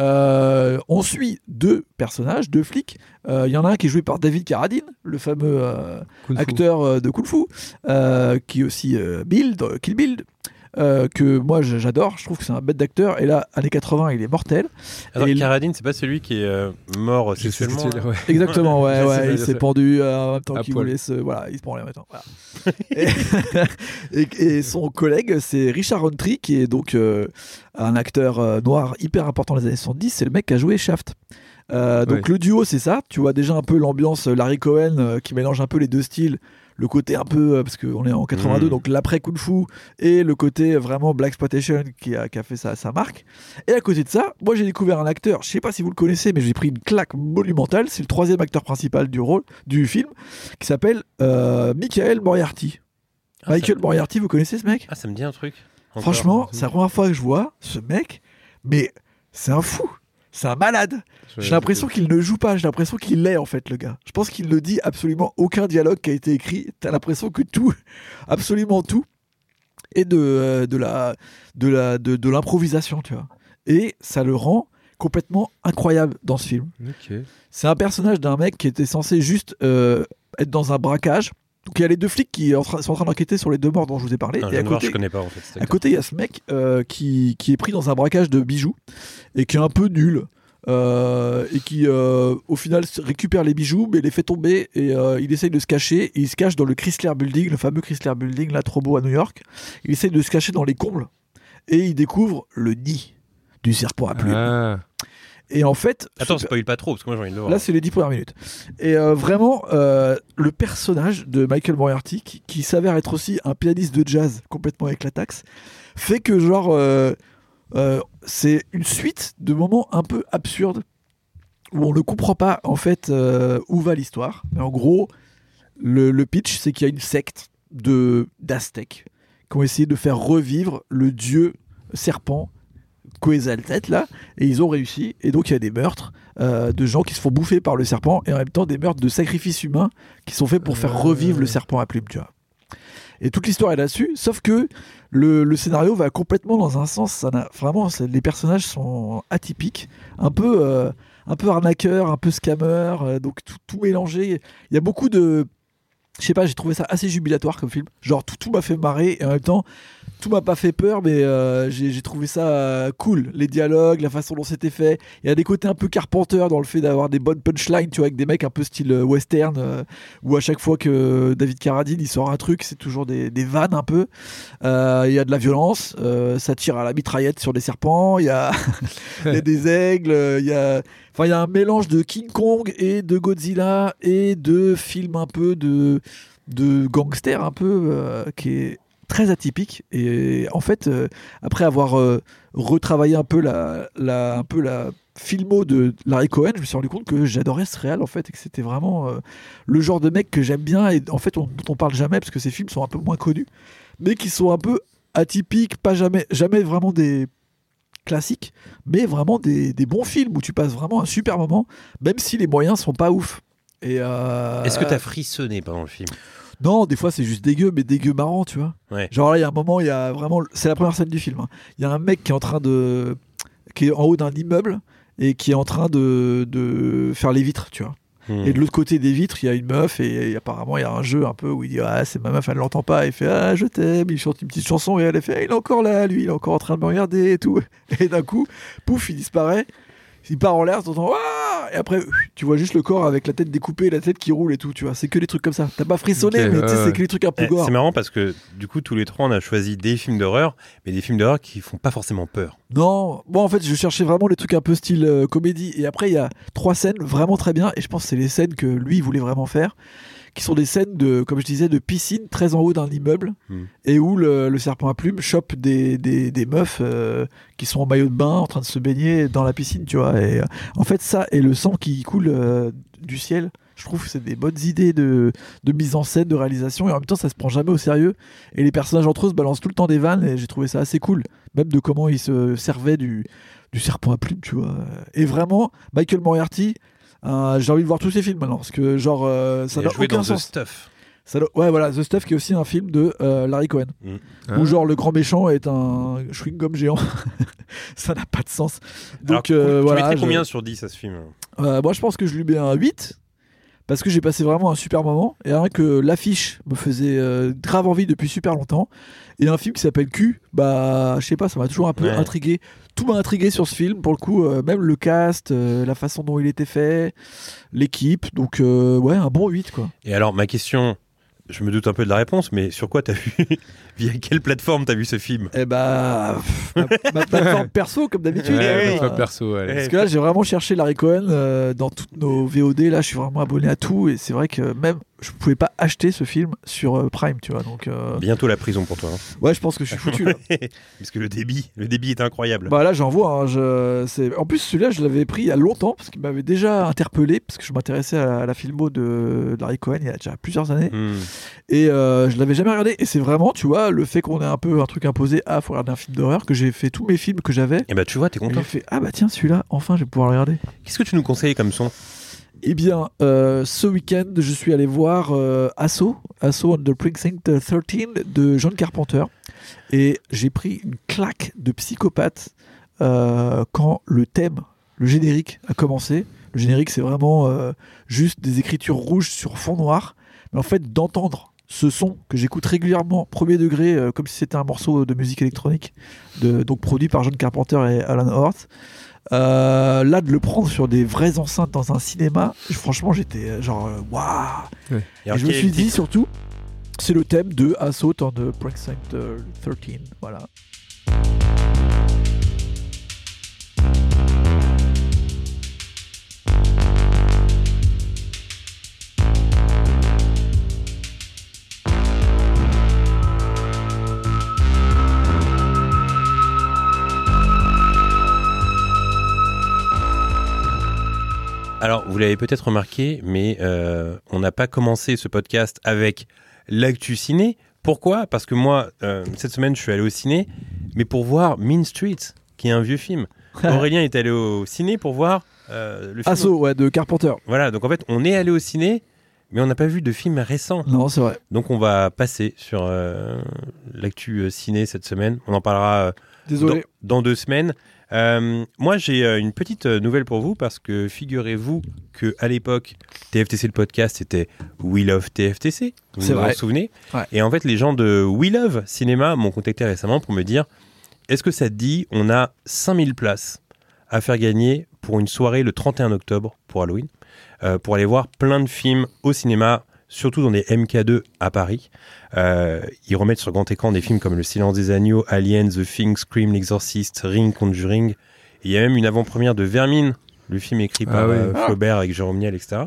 Euh, on suit deux personnages, deux flics. Euh, Il y en a un qui est joué par David Carradine, le fameux euh, acteur euh, de Kung Fu, euh, qui est aussi euh, Bill, Kill Bill, euh, que moi j'adore. Je trouve que c'est un bête d'acteur. Et là, années 80, il est mortel. Alors, Et Carradine, c'est pas celui qui est euh, mort sexuellement ouais. Exactement, ouais, ouais, il s'est pendu euh, en même temps qu'il voulait se. Voilà, il se prend en même temps. Voilà. et, son collègue, c'est Richard Roundtree, qui est donc euh, un acteur euh, noir hyper important des années 70. C'est le mec qui a joué Shaft. Euh, donc Ouais. le duo, c'est ça. Tu vois déjà un peu l'ambiance Larry Cohen euh, qui mélange un peu les deux styles. Le côté un peu, euh, parce qu'on est en 82, Mhm. donc l'après Kung Fu, et le côté vraiment Black Exploitation qui a, qui a fait sa, sa marque. Et à côté de ça, moi j'ai découvert un acteur, je sais pas si vous le connaissez, mais j'ai pris une claque monumentale. C'est le troisième acteur principal du rôle du film, qui s'appelle euh, Michael Moriarty. Ah, Michael ça- Moriarty, vous connaissez ce mec? Ah, ça me dit un truc. Encore. Franchement, c'est la première fois que je vois ce mec, mais c'est un fou. C'est un malade. J'ai l'impression qu'il ne joue pas, j'ai l'impression qu'il l'est en fait le gars. Je pense qu'il ne dit absolument aucun dialogue qui a été écrit. T'as l'impression que tout, absolument tout, est de, euh, de la de la de, de l'improvisation, tu vois. Et ça le rend complètement incroyable dans ce film. C'est un personnage d'un mec qui était censé juste euh, être dans un braquage. Donc il y a les deux flics qui sont en train d'enquêter sur les deux morts dont je vous ai parlé. Et à côté, je connais pas en fait. il y a ce mec euh, qui, qui est pris dans un braquage de bijoux et qui est un peu nul. euh, et qui euh, au final récupère les bijoux mais les fait tomber et euh, il essaye de se cacher et il se cache dans le Chrysler Building le fameux Chrysler Building là trop beau à New York il essaye de se cacher dans les combles et il découvre le nid du serpent à plumes Ah. Et en fait Attends, spoil pas trop, parce que moi j'ai envie de le voir. Là, c'est les 10 premières minutes. Et euh, vraiment, euh, le personnage de Michael Moriarty, qui, qui s'avère être aussi un pianiste de jazz complètement éclataxe, fait que, genre, euh, c'est une suite de moments un peu absurdes où on ne comprend pas, en fait, où va l'histoire. Mais en gros, le, le pitch, c'est qu'il y a une secte d'Aztèques qui ont essayé de faire revivre le dieu serpent Quetzalcoatl là et ils ont réussi. Et donc il y a des meurtres euh, de gens qui se font bouffer par le serpent et en même temps des meurtres de sacrifices humains qui sont faits pour faire Euh. revivre le serpent à plumes tu vois. Et toute l'histoire est là-dessus sauf que le, le scénario va complètement dans un sens. Ça vraiment les personnages sont atypiques un peu euh, un peu arnaqueur un peu scammer euh, donc tout, tout mélangé. Il y a beaucoup de je sais pas, j'ai trouvé ça assez jubilatoire comme film. Genre tout, tout m'a fait marrer et en même temps tout m'a pas fait peur, mais euh, j'ai trouvé ça euh, cool. Les dialogues, la façon dont c'était fait. Il y a des côtés un peu Carpenter dans le fait d'avoir des bonnes punchlines, tu vois, avec des mecs un peu style euh, western, où à chaque fois que David Carradine il sort un truc, c'est toujours des, vannes un peu. Il y a de la violence, ça tire à la mitraillette sur des serpents, il y a, des aigles, il y a. Enfin, il y a un mélange de King Kong et de Godzilla et de films un peu de, de gangster un peu euh, qui est très atypique. Et en fait, euh, après avoir euh, retravaillé un peu la, un peu la filmo de Larry Cohen, je me suis rendu compte que j'adorais ce réal en fait et que c'était vraiment le genre de mec que j'aime bien et en fait on, dont on parle jamais parce que ces films sont un peu moins connus, mais qui sont un peu atypiques, pas jamais, jamais vraiment des classiques, mais vraiment des, des bons films où tu passes vraiment un super moment, même si les moyens sont pas ouf. Et euh, Est-ce que t'as frissonné pendant le film? Non, des fois c'est juste dégueu, mais dégueu marrant, tu vois. Ouais. Genre là, il y a un moment, il y a vraiment. C'est la première scène du film. hein. Il y a un mec qui est en train de. qui est en haut d'un immeuble et qui est en train de, de faire les vitres, tu vois. Et de l'autre côté des vitres, il y a une meuf et, apparemment il y a un jeu un peu où il dit Ah, c'est ma meuf, elle l'entend pas. Il fait Ah, je t'aime. Il chante une petite chanson et elle fait Ah, Il est encore là, lui, il est encore en train de me regarder et tout. Et d'un coup, pouf, il disparaît. Il part en l'air, t'entends Ah Et après, tu vois juste le corps avec la tête découpée, la tête qui roule et tout, tu vois. C'est que des trucs comme ça. T'as pas frissonné, mais ouais, c'est ouais. que les trucs un peu Eh, gore. C'est marrant parce que du coup, tous les trois, on a choisi des films d'horreur, mais des films d'horreur qui font pas forcément peur. Non, bon en fait je cherchais vraiment les trucs un peu style euh, comédie et après il y a trois scènes vraiment très bien et je pense que c'est les scènes que lui voulait vraiment faire qui sont des scènes de comme je disais de piscine très en haut d'un immeuble Hmm. et où le, le serpent à plumes chope des, des, des meufs euh, qui sont en maillot de bain en train de se baigner dans la piscine tu vois et euh, en fait ça et le sang qui coule euh, du ciel je trouve que c'est des bonnes idées de, de mise en scène, de réalisation, et en même temps, ça se prend jamais au sérieux. Et les personnages entre eux se balancent tout le temps des vannes, et j'ai trouvé ça assez cool. Même de comment ils se servaient du, du serpent à plumes, tu vois. Et vraiment, Michael Moriarty, euh, j'ai envie de voir tous ses films maintenant, parce que, genre, euh, ça n'a aucun dans The sens. Stuff. Ça ouais, voilà, The Stuff, qui est aussi un film de euh, Larry Cohen, Ah. où, genre, le grand méchant est un chewing-gum géant. ça n'a pas de sens. Donc, Alors, euh, tu voilà. mettrais je- combien sur 10 à ce film? Euh, moi, je pense que je lui mets un 8 parce que j'ai passé vraiment un super moment et rien que l'affiche me faisait euh, grave envie depuis super longtemps. Et un film qui s'appelle Q, bah, je sais pas, ça m'a toujours un peu Ouais. intrigué. Tout m'a intrigué sur ce film, pour le coup, euh, même le cast, euh, la façon dont il était fait, l'équipe. Donc, euh, ouais, un bon 8, quoi. Et alors, ma question, je me doute un peu de la réponse, mais sur quoi t'as vu Via quelle plateforme t'as vu ce film? Et bah, ma, ma plateforme perso, comme d'habitude. Ouais, hein. ouais, toi, perso, allez. Parce que là, j'ai vraiment cherché Larry Cohen euh, dans toutes nos VOD. Là, je suis vraiment abonné à tout. Et c'est vrai que même, je pouvais pas acheter ce film sur euh, Prime, tu vois. Donc, euh, Bientôt la prison pour toi. hein. ouais, je pense que je suis foutu. là. Parce que le débit, le débit est incroyable. Bah là j'en vois. hein, je- En plus celui-là je l'avais pris il y a longtemps parce qu'il m'avait déjà interpellé parce que je m'intéressais à, la- filmo de Larry Cohen il y a déjà plusieurs années Hmm. et euh, je l'avais jamais regardé et c'est vraiment tu vois le fait qu'on ait un peu un truc imposé à faut regarder un film d'horreur que j'ai fait tous mes films que j'avais Et bah tu vois, t'es et content. j'ai fait ah bah tiens celui-là enfin je vais pouvoir le regarder. Qu'est-ce que tu nous conseilles comme son? Eh bien euh, ce week-end je suis allé voir euh, Asso Asso on the Precinct 13 de John Carpenter et j'ai pris une claque de psychopathe euh, quand le thème, le générique a commencé. Le générique, c'est vraiment juste des écritures rouges sur fond noir. Mais en fait, d'entendre ce son que j'écoute régulièrement, premier degré, comme si c'était un morceau de musique électronique, donc produit par John Carpenter et Alan Hort. Euh, là, de le prendre sur des vraies enceintes dans un cinéma, franchement, j'étais euh, genre, euh, waouh! Et Et alors, je me suis dit surtout, c'est le thème de Assault on the Precinct euh, 13. Voilà. Alors, vous l'avez peut-être remarqué, mais euh, on n'a pas commencé ce podcast avec l'actu ciné. Pourquoi? Parce que moi, euh, cette semaine, je suis allé au ciné, mais pour voir Mean Streets, qui est un vieux film. Aurélien est allé au ciné pour voir euh, le film. Ouais, de Carpenter. Voilà, donc en fait, on est allé au ciné, mais on n'a pas vu de film récent. Non, c'est vrai. Donc on va passer sur l'actu ciné cette semaine. On en parlera Désolé. dans, dans deux semaines. Euh, moi, j'ai euh, une petite euh, nouvelle pour vous parce que figurez-vous que à l'époque, TFTC le podcast c'était We Love TFTC. Vous vous en vrai. souvenez Ouais. Et en fait, les gens de We Love Cinéma m'ont contacté récemment pour me dire est-ce que ça te dit On a 5000 places à faire gagner pour une soirée le 31 octobre pour Halloween, euh, pour aller voir plein de films au cinéma, surtout dans des MK2 à Paris. Euh, ils remettent sur grand écran des films comme Le Silence des Agneaux, Alien, The Thing, Scream, L'Exorcist, Ring, Conjuring. Et il y a même une avant-première de Vermine, le film écrit par Ah oui. euh, Flaubert avec Jérôme Niel, etc.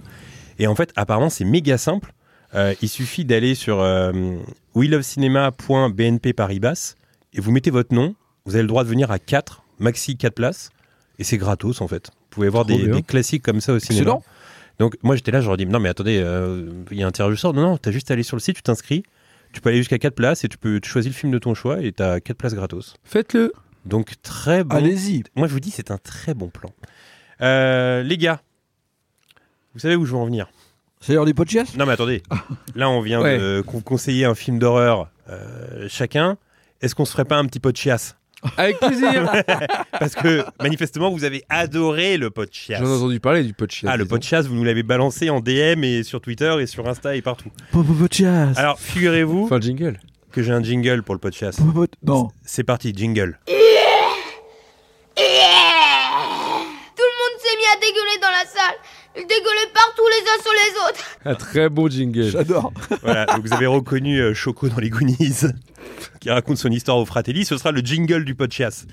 Et en fait, apparemment, c'est méga simple. Euh, il suffit d'aller sur euh, welovecinema.bnp Paribas et vous mettez votre nom. Vous avez le droit de venir à 4, maxi 4 places. Et c'est gratos en fait. Vous pouvez voir des, classiques comme ça au cinéma. Excellent. Donc moi j'étais là, je leur dis non mais attendez, euh, il y a un tirage au sort. Non, non, t'as juste à aller sur le site, tu t'inscris. Tu peux aller jusqu'à 4 places et tu peux tu choisis le film de ton choix et t'as 4 places gratos. Faites-le. Donc très bon. Allez-y. Moi je vous dis c'est un très bon plan. Euh, les gars, vous savez où je veux en venir? C'est l'heure du podcast? Non mais attendez, là on vient Ouais. de con- conseiller un film d'horreur euh, chacun. Est-ce qu'on se ferait pas un petit pot de chiasse? Avec plaisir. Parce que manifestement vous avez adoré le pot de chiasse. J'en ai entendu parler du pot de chiasse. Ah, le disons. pot de chasse, vous nous l'avez balancé en DM et sur Twitter et sur Insta et partout. Podcast. Alors, figurez-vous Enfin, jingle. que j'ai un jingle pour le pot de chasse. Non. C'est parti, jingle le monde s'est mis à dégueuler dans la salle. Ils dégueulaient partout les uns sur les autres. Un très bon jingle. J'adore. Voilà, donc vous avez reconnu euh, Choco dans les Goonies, qui raconte son histoire au Fratelli. Ce sera le jingle du chasse.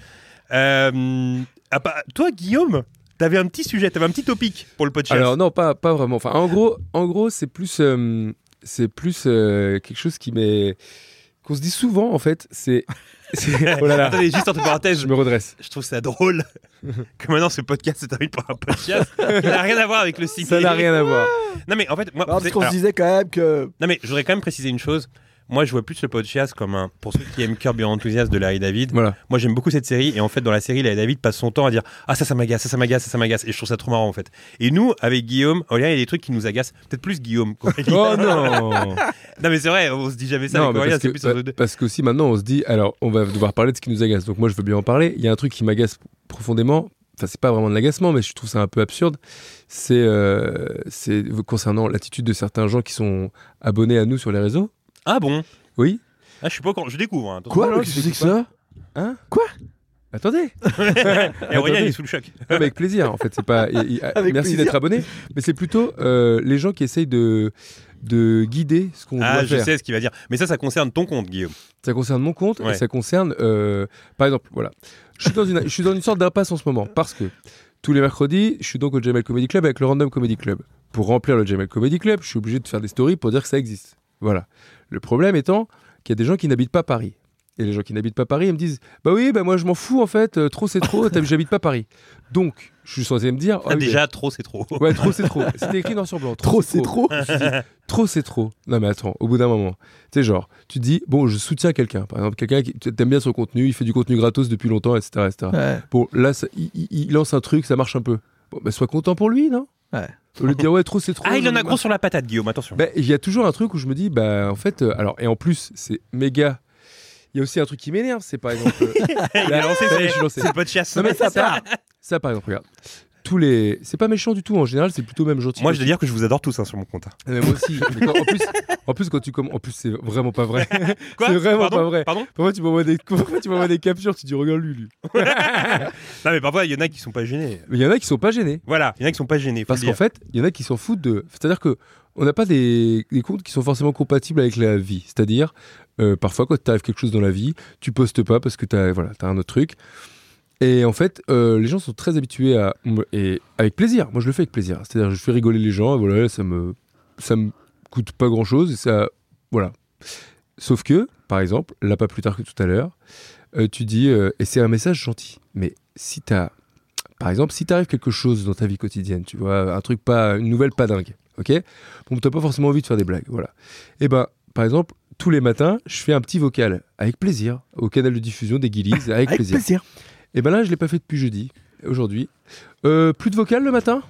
Euh, ah, bah, toi, Guillaume, t'avais un petit sujet, t'avais un petit topic pour le chasse. Alors non, pas, pas vraiment. Enfin, en gros, en gros, c'est plus, euh, c'est plus euh, quelque chose qui m'est qu'on se dit souvent en fait. C'est, oh là là, Attendez, juste entre parenthèses, je me redresse. je trouve ça drôle que maintenant ce podcast se termine par un chasse. Ça n'a rien à voir avec le ciné. Ça n'a rien à voir. Non mais en fait, moi, Non, parce qu'on se disait quand même que. Non mais je voudrais quand même préciser une chose. Moi, je vois plus le podcast comme un. Pour ceux qui aiment Curb Your Enthusiasm de Larry David, Voilà. moi j'aime beaucoup cette série. Et en fait, dans la série, Larry David passe son temps à dire Ah, ça, ça m'agace, ça, ça m'agace, ça, ça m'agace. Et je trouve ça trop marrant en fait. Et nous, avec Guillaume, Aurélien, il y a des trucs qui nous agacent. Peut-être plus Guillaume. Oh non. Non, mais c'est vrai, on se dit jamais ça non, avec Aurélien, parce, c'est que, plus bah, parce qu'aussi maintenant on se dit, alors on va devoir parler de ce qui nous agace. Donc moi je veux bien en parler. Il y a un truc qui m'agace profondément. Enfin c'est pas vraiment de l'agacement, mais je trouve ça un peu absurde. C'est euh, c'est concernant l'attitude de certains gens qui sont abonnés à nous sur les réseaux. Ah bon? Oui. Ah, je suis pas encore. Je découvre. Hein. Quoi? Qu'est-ce je que c'est que ça? Hein? Quoi? Attendez. Et Aurélien, il est sous le choc. Mais avec plaisir, en fait. C'est pas. il- il- Avec merci d'être abonné, mais c'est plutôt euh, les gens qui essayent de de guider ce qu'on Ah, doit je faire. sais ce qu'il va dire. Mais ça, ça concerne ton compte, Guillaume. Ça concerne mon compte Ouais. et ça concerne, euh, par exemple, voilà. Je suis dans une, je suis dans une sorte d'impasse en ce moment parce que tous les mercredis, je suis donc au Jamel Comedy Club avec le Random Comedy Club. pour remplir le Jamel Comedy Club, je suis obligé de faire des stories pour dire que ça existe. Voilà. Le problème étant qu'il y a des gens qui n'habitent pas Paris. Et les gens qui n'habitent pas Paris, ils me disent Bah oui, bah moi je m'en fous en fait, euh, trop c'est trop, t'as- j'habite pas Paris. Donc, je suis censé me dire Ah Ah, oui, déjà, trop, c'est trop. bah- Ouais, trop c'est trop. C'était écrit noir sur blanc. Trop, c'est trop. Trop c'est trop. Non mais attends, au bout d'un moment, tu sais genre, tu te dis bon, je soutiens quelqu'un, par exemple quelqu'un qui t'aimes bien son contenu, il fait du contenu gratos depuis longtemps, etc., etc. Ouais. Bon, là, ça- il, il- il lance un truc, ça marche un peu. Bon, bah sois content pour lui, non? Ouais. Au lieu de dire ouais, trop c'est trop. Ah, il en a gros sur la patate, Guillaume, attention. Ben, il y a toujours un truc où je me dis, bah en fait, euh, alors et en plus c'est méga. Il y a aussi un truc qui m'énerve, c'est par exemple. euh, il a lancé, ça y est, c'est je suis lancé. c'est pot de chasse. non mais ça, ça, ça, par exemple, regarde. Tous les, c'est pas méchant du tout en général, c'est plutôt même gentil. Moi, je dois dire que je vous adore tous hein, sur mon compte. hein. Mais moi aussi. mais quand- en plus, en plus quand tu commences, en plus c'est vraiment pas vrai. Quoi C'est vraiment Pardon pas vrai. Pardon Parfois tu m'envoies des, parfois, tu m'envoies des captures, tu dis regarde lui, lui. Non, mais parfois, il y en a qui sont pas gênés. Mais il y en a qui sont pas gênés. Voilà, il y en a qui sont pas gênés. faut Parce le qu'en dire. fait, il y en a qui s'en foutent de. C'est-à-dire que on n'a pas des, des comptes qui sont forcément compatibles avec la vie. C'est-à-dire, euh, parfois, quand t'arrive quelque chose dans la vie, tu postes pas parce que t'as voilà, as un autre truc. Et en fait, euh, les gens sont très habitués à. Et avec plaisir. Moi, je le fais avec plaisir. C'est-à-dire, je fais rigoler les gens. Et voilà, ça me, ça me coûte pas grand-chose. Ça. Voilà. Sauf que, par exemple, là, pas plus tard que tout à l'heure, euh, tu dis. euh, et c'est un message gentil. Mais si t'as. Par exemple, si t'arrive quelque chose dans ta vie quotidienne, tu vois, un truc pas, une nouvelle pas dingue, ok? Bon, t'as pas forcément envie de faire des blagues, voilà. Et ben, par exemple, tous les matins, je fais un petit vocal avec plaisir au canal de diffusion des Guillies, avec, Avec plaisir. plaisir. Et ben là, je l'ai pas fait depuis jeudi, aujourd'hui. Euh, plus de vocal le matin?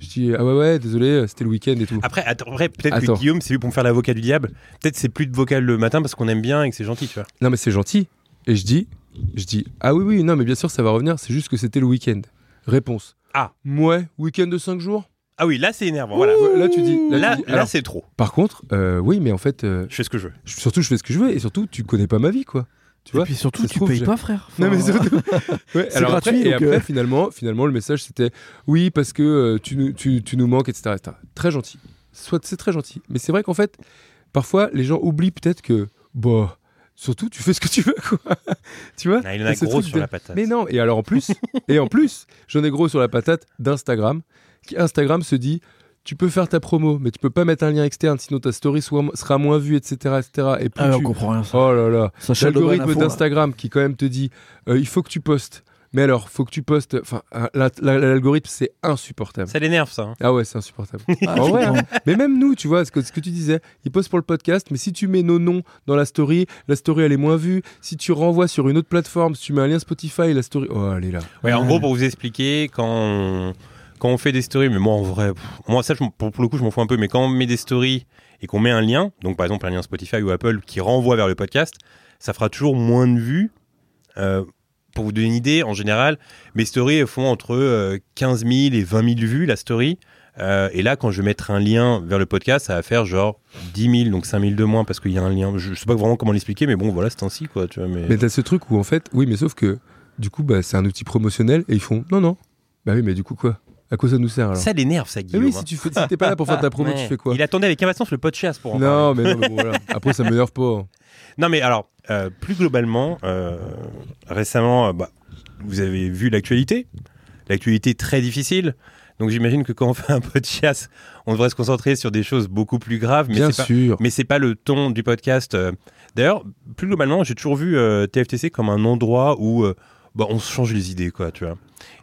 Je dis ah ouais ouais, désolé, c'était le week-end et tout. Après, attends, peut-être que Guillaume, c'est lui pour me faire l'avocat du diable. Peut-être c'est plus de vocal le matin parce qu'on aime bien et que c'est gentil, tu vois. Non mais c'est gentil. Et je dis, je dis ah oui oui non mais bien sûr ça va revenir. C'est juste que c'était le week-end. Réponse. Ah. Ouais, week-end de 5 jours? Ah oui, là, c'est énervant. Voilà. Là tu dis. Là, Là, là, c'est trop. Par contre, euh, oui, mais en fait, euh, Je fais ce que je veux. surtout, je fais ce que je veux et surtout, tu connais pas ma vie, quoi. Tu vois Et puis surtout, tu trouve, payes pas, frère. Non, mais Enfin, surtout. Ouais, C'est alors gratuit, après, et après, euh. finalement, finalement, le message c'était oui, parce que euh, tu, nous- tu, tu nous manques, etc., etc. Très gentil. Soit c'est très gentil. Mais c'est vrai qu'en fait, parfois, les gens oublient peut-être que, bah, surtout, tu fais ce que tu veux, quoi. tu vois Ah, il en a gros sur de- la patate. Mais non, et alors en plus, et en plus, j'en ai gros sur la patate d'Instagram, qui Instagram se dit tu peux faire ta promo, mais tu peux pas mettre un lien externe, sinon ta story soit- sera moins vue, etc., etc. Et plus Ah, on tu... comprend rien. Ça. Oh là là, l'algorithme d'Instagram qui quand même te dit euh, il faut que tu postes. Mais alors, faut que tu postes. Enfin, la- la- l'algorithme c'est insupportable. Ça l'énerve, ça. hein. Ah ouais, c'est insupportable. Ah, hein. mais même nous, tu vois, ce que, ce que tu disais, ils postent pour le podcast, mais si tu mets nos noms dans la story, la story elle est moins vue. Si tu renvoies sur une autre plateforme, si tu mets un lien Spotify, la story, oh elle est là. Ouais, en gros, pour vous expliquer, quand on, quand on fait des stories, mais moi en vrai, moi ça, pour, le coup, je m'en fous un peu, mais quand on met des stories et qu'on met un lien, donc par exemple un lien Spotify ou Apple qui renvoie vers le podcast, ça fera toujours moins de vues. Euh, pour vous donner une idée, en général, mes stories font entre euh, 15 000 et 20 000 vues la story. Euh, et là, quand je vais mettre un lien vers le podcast, ça va faire genre 10 000, donc 5 000 de moins parce qu'il y a un lien. Je, je sais pas vraiment comment l'expliquer, mais bon, voilà, c'est ainsi quoi. Tu vois, mais... Mais t'as ce truc où en fait, oui, mais sauf que du coup, bah, c'est un outil promotionnel et ils font non, non. Bah oui, mais du coup, quoi? À quoi ça nous sert alors ça l'énerve, ça, Mais Guillaume. oui, hein. si tu fais, si t'es pas là pour faire ta promo, Ouais. tu fais quoi Il attendait avec impatience le podcast pour en parler. Non, mais non, mais bon, voilà. Après, ça m'énerve pas. Non, mais alors, euh, plus globalement, euh, récemment, euh, bah, vous avez vu l'actualité. L'actualité très difficile. Donc j'imagine que quand on fait un podcast, on devrait se concentrer sur des choses beaucoup plus graves. Mais Bien c'est pas- sûr. mais c'est pas le ton du podcast. D'ailleurs, plus globalement, j'ai toujours vu TFTC comme un endroit où bah, on se change les idées, quoi, tu vois.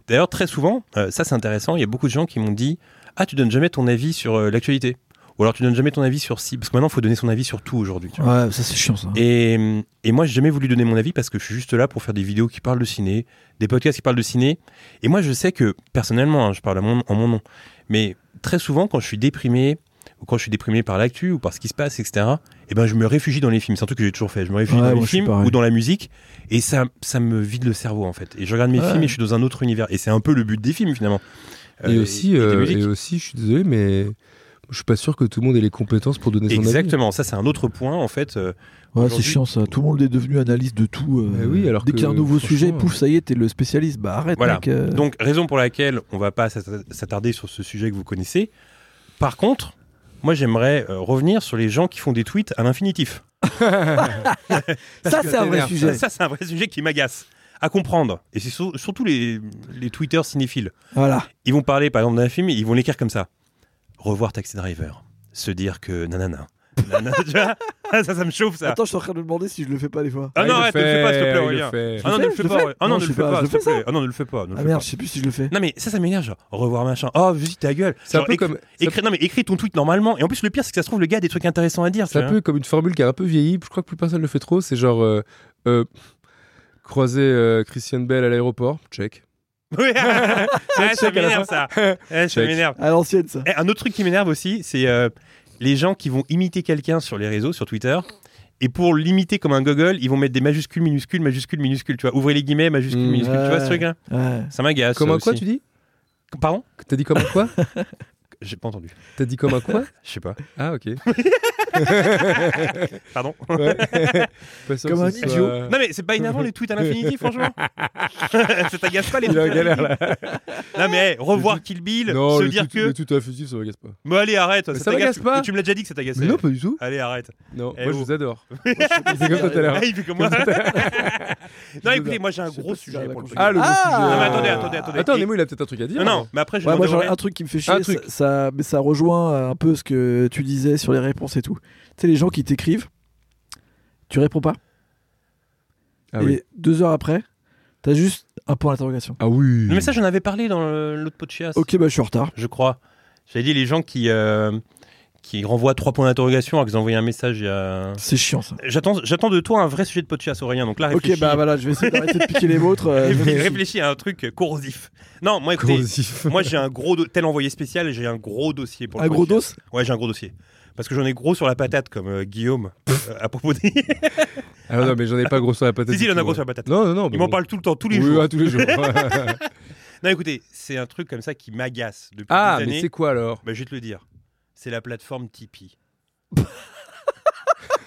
D'ailleurs, très souvent, euh, ça c'est intéressant, il y a beaucoup de gens qui m'ont dit Ah, tu donnes jamais ton avis sur euh, l'actualité. Ou alors tu donnes jamais ton avis sur si. Parce que maintenant, il faut donner son avis sur tout aujourd'hui. tu vois. Ouais, ça c'est chiant ça. Et, et moi, j'ai jamais voulu donner mon avis parce que je suis juste là pour faire des vidéos qui parlent de ciné, des podcasts qui parlent de ciné. Et moi, je sais que, personnellement, hein, je parle à mon- en mon nom, mais très souvent, quand je suis déprimé, quand je suis déprimé par l'actu, ou par ce qui se passe, etc., eh ben, je me réfugie dans les films. C'est un truc que j'ai toujours fait. Je me réfugie Ouais, dans les films ou dans la musique, et ça, ça me vide le cerveau, en fait. Et je regarde mes Ouais. films et je suis dans un autre univers. Et c'est un peu le but des films, finalement. Et Euh, aussi, euh, et aussi, je suis désolé, mais je suis pas sûr que tout le monde ait les compétences pour donner son avis. Exactement, ça c'est un autre point en fait. euh, Ouais, c'est chiant ça. Tout le monde est devenu analyste de tout. euh, oui, alors dès qu'il y a un nouveau sujet, pouf, ça y est, t'es le spécialiste. Bah arrête, Voilà. mec. euh. Donc, raison pour laquelle on va pas s'atta- s'attarder sur ce sujet que vous connaissez. Par contre, moi j'aimerais euh, revenir sur les gens qui font des tweets à l'infinitif. ça, c'est un vrai sujet. Ça, c'est un vrai sujet qui m'agace à comprendre. Et c'est sur- surtout les, les tweeters cinéphiles. Voilà. Ils vont parler par exemple d'un film, et ils vont l'écrire comme ça. revoir Taxi Driver, se dire que nanana. Tu vois ça, ça me chauffe ça. Attends, je suis en train de me demander si je le fais pas des fois. ah non, le arrête, ne le fais pas, s'il te plaît, Aurélien. fait. Ah non, ne le fais pas. Ah non, ne le fais pas, s'il te le fais, plaît. Ah non, ne le fais pas. ne Ah merde, je sais plus si je le fais. Non mais ça, ça m'énerve, genre, revoir machin. Oh, vas-y, ta gueule. C'est un peu comme. non mais écris ton tweet normalement. Et en plus, le pire, c'est que ça se trouve, le gars a des trucs intéressants à dire. C'est un peu comme une formule qui a un peu vieilli. Je crois que plus personne le fait trop. C'est genre euh, euh, croiser euh, Christian Bell à l'aéroport. Check. Oui, ah, ça m'énerve ça. Ça m'énerve. À l'ancienne, ça. Eh, un autre truc qui m'énerve aussi, c'est les gens qui vont imiter quelqu'un sur les réseaux, sur Twitter. Et pour l'imiter comme un gogol, ils vont mettre des majuscules, minuscules, majuscules, minuscules. Tu vois, ouvrez les guillemets, majuscules, Mmh. minuscules. Tu vois ce truc-là Ouais. Ça m'agace. Comme ça un quoi, tu dis? Pardon? T'as dit comme un quoi? J'ai pas entendu. T'as dit comme un quoi Je sais pas. Ah, ok. Pardon. Ouais. Pas sûr Comme un soit- idiot. Non mais c'est pas énervant les tweets à l'infinitif, franchement. ça t'agace pas les Il est tweets en à galère là. Non mais hey, revoir Kill Bill, Non, se le dire tout, que. le tout affectif, ça m'agace pas. Bon allez arrête, Mais ça ça t'agace m'agace pas. Tu me l'as déjà dit que ça. Mais non, pas du tout. Allez arrête. Non, Eh moi je oh. vous adore. C'est comme ça tout à l'heure. Ah, il fait comme moi. non écoutez, moi j'ai un gros sujet à pour le comprendre. truc. Ah, le gros Ah sujet. Non, mais attendez, attendez, attendez. Attends, Et- Nemo, il a peut-être un truc à dire. Non, non, mais après moi j'aurais un truc qui me fait chier, Un truc. Ça, ça- mais ça rejoint un peu ce que tu disais sur les réponses et tout. Tu sais, les gens qui t'écrivent, tu réponds pas, Ah et oui. deux heures après, t'as juste un point d'interrogation. Ah oui. Mais ça j'en avais parlé dans le- l'autre podcast. Ok, bah je suis en retard. Je crois. J'avais dit les gens qui euh, qui renvoient trois points d'interrogation alors qu'ils ont envoyé un message il y a. C'est chiant ça. J'attends, j'attends de toi un vrai sujet de podcast, Aurélien. Donc là, réfléchis. Ok, bah voilà, je vais essayer d'arrêter de piquer les vôtres. euh, Réfléchis, réfléchis. à un truc corrosif. Non, moi, écoutez, Corrosif. moi j'ai un gros, do- tel envoyé spécial, j'ai un gros dossier pour le Un gros dos. Ouais, j'ai un gros dossier. Parce que j'en ai gros sur la patate, comme euh, Guillaume, euh, à propos des. Ah non, mais j'en ai pas gros sur la patate. si, si, il en a gros ouais. sur la patate. Non, non, non. Il mais m'en bon. parle tout le temps, tous les Oui, jours. ouais, tous les jours. Non, écoutez, c'est un truc comme ça qui m'agace depuis ah, des mais années. c'est quoi alors? Bah, je vais te le dire. C'est la plateforme Tipeee.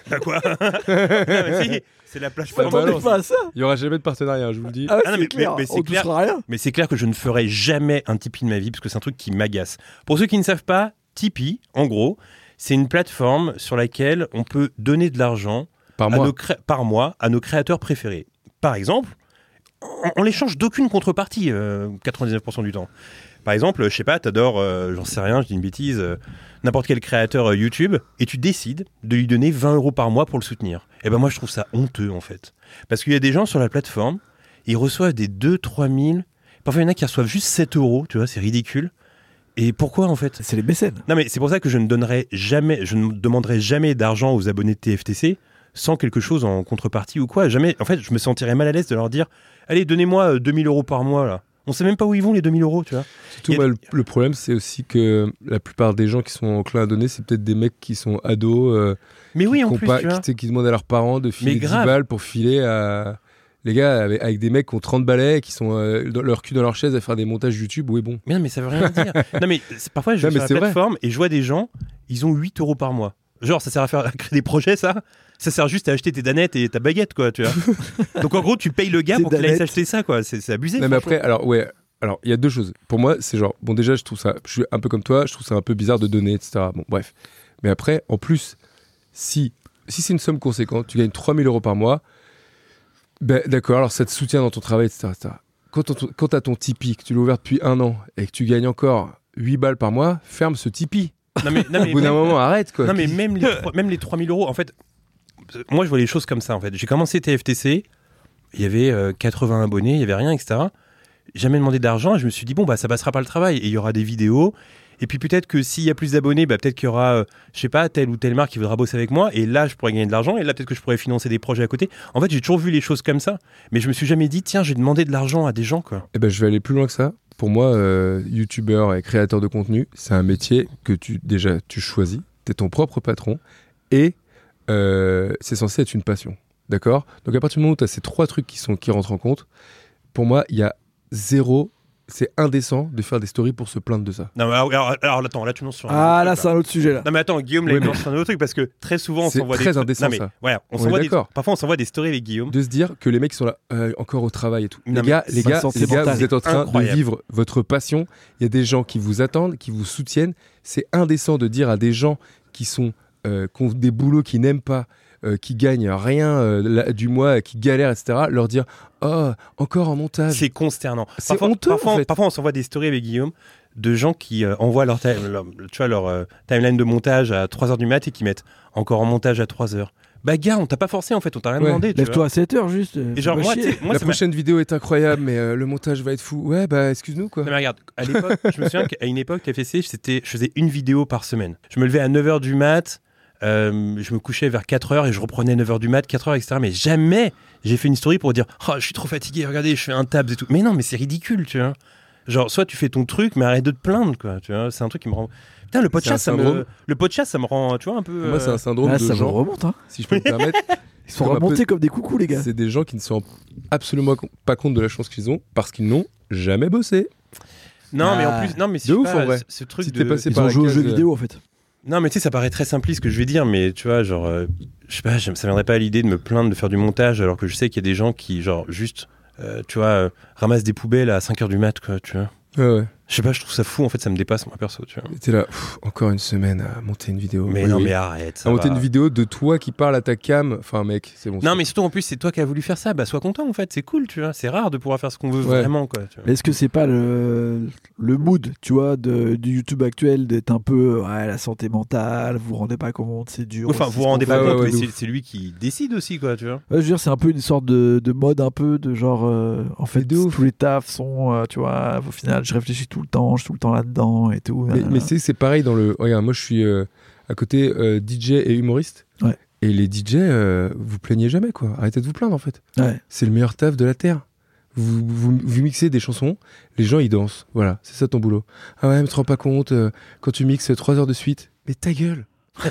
Bah quoi si, C'est la plateforme. Bah, balance. pas à ça. Il y aura jamais de partenariat, je vous le dis. Ah, ouais, Ah non, c'est mais- clair. mais- mais c'est On clair. touchera rien. Mais c'est clair que je ne ferai jamais un Tipeee de ma vie parce que c'est un truc qui m'agace. Pour ceux qui ne savent pas, Tipeee, en gros, c'est une plateforme sur laquelle on peut donner de l'argent Par à mois. nos cré- par mois à nos créateurs préférés. Par exemple, on, on l'échange d'aucune contrepartie euh, 99% du temps. Par exemple, je sais pas, t'adores, euh, j'en sais rien, je dis une bêtise, euh, n'importe quel créateur euh, YouTube, et tu décides de lui donner 20 euros par mois pour le soutenir. Et ben moi, je trouve ça honteux en fait. Parce qu'il y a des gens sur la plateforme, ils reçoivent des 2, 3 000, parfois il y en a qui reçoivent juste 7 euros, tu vois, c'est ridicule. Et pourquoi en fait? C'est les mécènes. non, mais c'est pour ça que je ne donnerai jamais, je ne demanderai jamais d'argent aux abonnés de TFTC sans quelque chose en contrepartie ou quoi. Jamais. En fait, je me sentirais mal à l'aise de leur dire Allez, donnez-moi euh, 2000 euros par mois là. On sait même pas où ils vont les 2000 euros, tu vois. Surtout, le, problème, c'est aussi que la plupart des gens qui sont enclins à donner, c'est peut-être des mecs qui sont ados, euh, Mais oui, qui, en plus, pas- tu vois. qui, qui demandent à leurs parents de filer Mais 10 grave. balles pour filer à. Les gars, avec, avec des mecs qui ont 30 balais, qui sont euh, dans leur cul dans leur chaise à faire des montages YouTube, oui, bon. Mais non, mais ça veut rien dire. non, mais parfois, je vais sur la vrai. plateforme et je vois des gens, ils ont 8 euros par mois. Genre, ça sert à faire à créer des projets, ça? Ça sert juste à acheter tes danettes et ta baguette, quoi, tu vois. Donc, en gros, tu payes le gars pour qu'il aille s'acheter ça, quoi. C'est abusé. Non, mais après, alors, ouais. Alors, il y a deux choses. Pour moi, c'est genre, bon, déjà, je trouve ça, je suis un peu comme toi, je trouve ça un peu bizarre de donner, etc. Bon, bref. Mais après, en plus, si, si c'est une somme conséquente, tu gagnes 3000 euros par mois, ben, d'accord, alors ça te soutient dans ton travail, etc. etc. Quand tu quand as ton Tipeee, que tu l'as ouvert depuis un an et que tu gagnes encore 8 balles par mois, ferme ce Tipeee. Non, mais, non, Au bout d'un moment, arrête, quoi. Non, mais même les, même les 3000 euros, en fait, moi je vois les choses comme ça, en fait. J'ai commencé TFTC, il y avait euh, 80 abonnés, il y avait rien, etc. Jamais demandé d'argent et je me suis dit, bon, bah ça passera pas le travail. Et il y aura des vidéos. Et puis peut-être que s'il y a plus d'abonnés, bah, peut-être qu'il y aura, euh, je sais pas, telle ou telle marque qui voudra bosser avec moi. Et là, je pourrais gagner de l'argent. Et là, peut-être que je pourrais financer des projets à côté. En fait, j'ai toujours vu les choses comme ça. Mais je me suis jamais dit, tiens, j'ai demandé de l'argent à des gens, quoi. Eh ben, je vais aller plus loin que ça. Pour moi, euh, youtubeur et créateur de contenu, c'est un métier que tu déjà tu choisis. Tu es ton propre patron et euh, c'est censé être une passion. D'accord? Donc à partir du moment où tu as ces trois trucs qui, sont, qui rentrent en compte, pour moi, il y a zéro. C'est indécent de faire des stories pour se plaindre de ça. Non, mais alors, alors, alors, attends, là, tu lances sur un. Ah là, c'est un autre sujet là. Non mais attends, Guillaume là, Oui, il mais- lance sur un autre truc parce que très souvent on C'est s'envoie des très trucs- indécent, non, mais, ça. Ouais, on On s'envoie des... d'accord. Parfois on s'envoie des stories avec Guillaume. De se dire que les mecs sont là euh, encore au travail et tout. Non, les gars, les c'est gars, les gars, vous êtes en train Incroyable. de vivre votre passion. Il y a des gens qui vous attendent, qui vous soutiennent. C'est indécent de dire à des gens qui sont euh, qui ont des boulots qu'ils n'aiment pas, euh, qui gagnent rien euh, la- du mois, qui galèrent, etc., leur dire Oh, encore en montage. C'est consternant. C'est Parfois, honteux, parfois, en fait. parfois, on s'envoie des stories avec Guillaume de gens qui euh, envoient leur, time- leur- tu vois, leur euh, timeline de montage à 3h du mat et qui mettent encore en montage à 3h. Bah, gars, on t'a pas forcé en fait, on t'a rien Ouais. demandé. Lève-toi à 7h juste. euh, vois. Et genre, moi, la m'a- prochaine vidéo est incroyable, mais euh, le montage va être fou. Ouais, bah excuse-nous quoi. Non, mais regarde, à l'époque, je me souviens qu'à une époque, TFC, c'était, je faisais une vidéo par semaine. Je me levais à 9h du mat, euh, je me couchais vers 4h et je reprenais 9h du mat, 4h, etc. Mais jamais j'ai fait une story pour dire Oh, je suis trop fatigué, regardez, je fais un tabs et tout. Mais non, mais c'est ridicule, tu vois. Genre, soit tu fais ton truc, mais arrête de te plaindre, quoi. Tu vois, c'est un truc qui me rend. Putain, le podcast, C'est ça me... le podcast, ça me rend, tu vois, un peu. Moi, c'est euh, un syndrome Ah, de ça me gens, remonte. Hein. si je peux me permettre. Ils sont un peu- remontés comme des coucous, les gars. C'est des gens qui ne se rendent absolument pas compte de la chance qu'ils ont parce qu'ils n'ont jamais bossé. Non, mais en Ah. plus, non, mais De je sais ouf, pas, en vrai. ce- truc Si de... passé Ils par ont joué aux jeux euh, vidéo en fait. Non, mais tu sais, ça paraît très simpliste ce que je vais dire, mais tu vois, genre, euh, je sais pas, ça viendrait pas à l'idée de me plaindre de faire du montage alors que je sais qu'il y a des gens qui, genre, juste, euh, tu vois, euh, ramassent des poubelles à 5h du mat, quoi, tu vois. Je sais pas, je trouve ça fou, en fait, ça me dépasse, moi, perso, tu vois. T'es là, pff, encore une semaine à monter une vidéo. Mais Oui, non, oui. mais arrête. ça à monter va. une vidéo de toi qui parle à ta cam. Enfin, mec, c'est bon. Non, mais surtout, en plus, c'est toi qui as voulu faire ça, bah, sois content, en fait, c'est cool, tu vois. C'est rare de pouvoir faire ce qu'on veut Ouais. vraiment, quoi. tu vois. Mais est-ce que c'est pas le, le mood, tu vois, de, du YouTube actuel d'être un peu ouais, la santé mentale, vous vous rendez pas compte, c'est dur. Enfin, vous vous rendez pas ouais, compte, ouais, mais c'est- lui qui décide aussi, quoi, tu vois. Ouais, je veux dire, c'est un peu une sorte de, de mode un peu de genre, euh, en fait, de ouf. tous les tafs sont, euh, tu vois, au final, je réfléchis tout le temps, je suis tout le temps là-dedans et tout. Mais, mais c'est c'est pareil dans le. Regarde, moi je suis euh, à côté euh, DJ et humoriste. Ouais. Et les DJ, euh, vous plaignez jamais quoi. Arrêtez de vous plaindre en fait. Ouais. C'est le meilleur taf de la terre. Vous, vous, vous mixez des chansons, les gens ils dansent. Voilà, c'est ça ton boulot. Ah ouais, mais tu te rends pas compte quand tu mixes 3 heures de suite. Mais ta gueule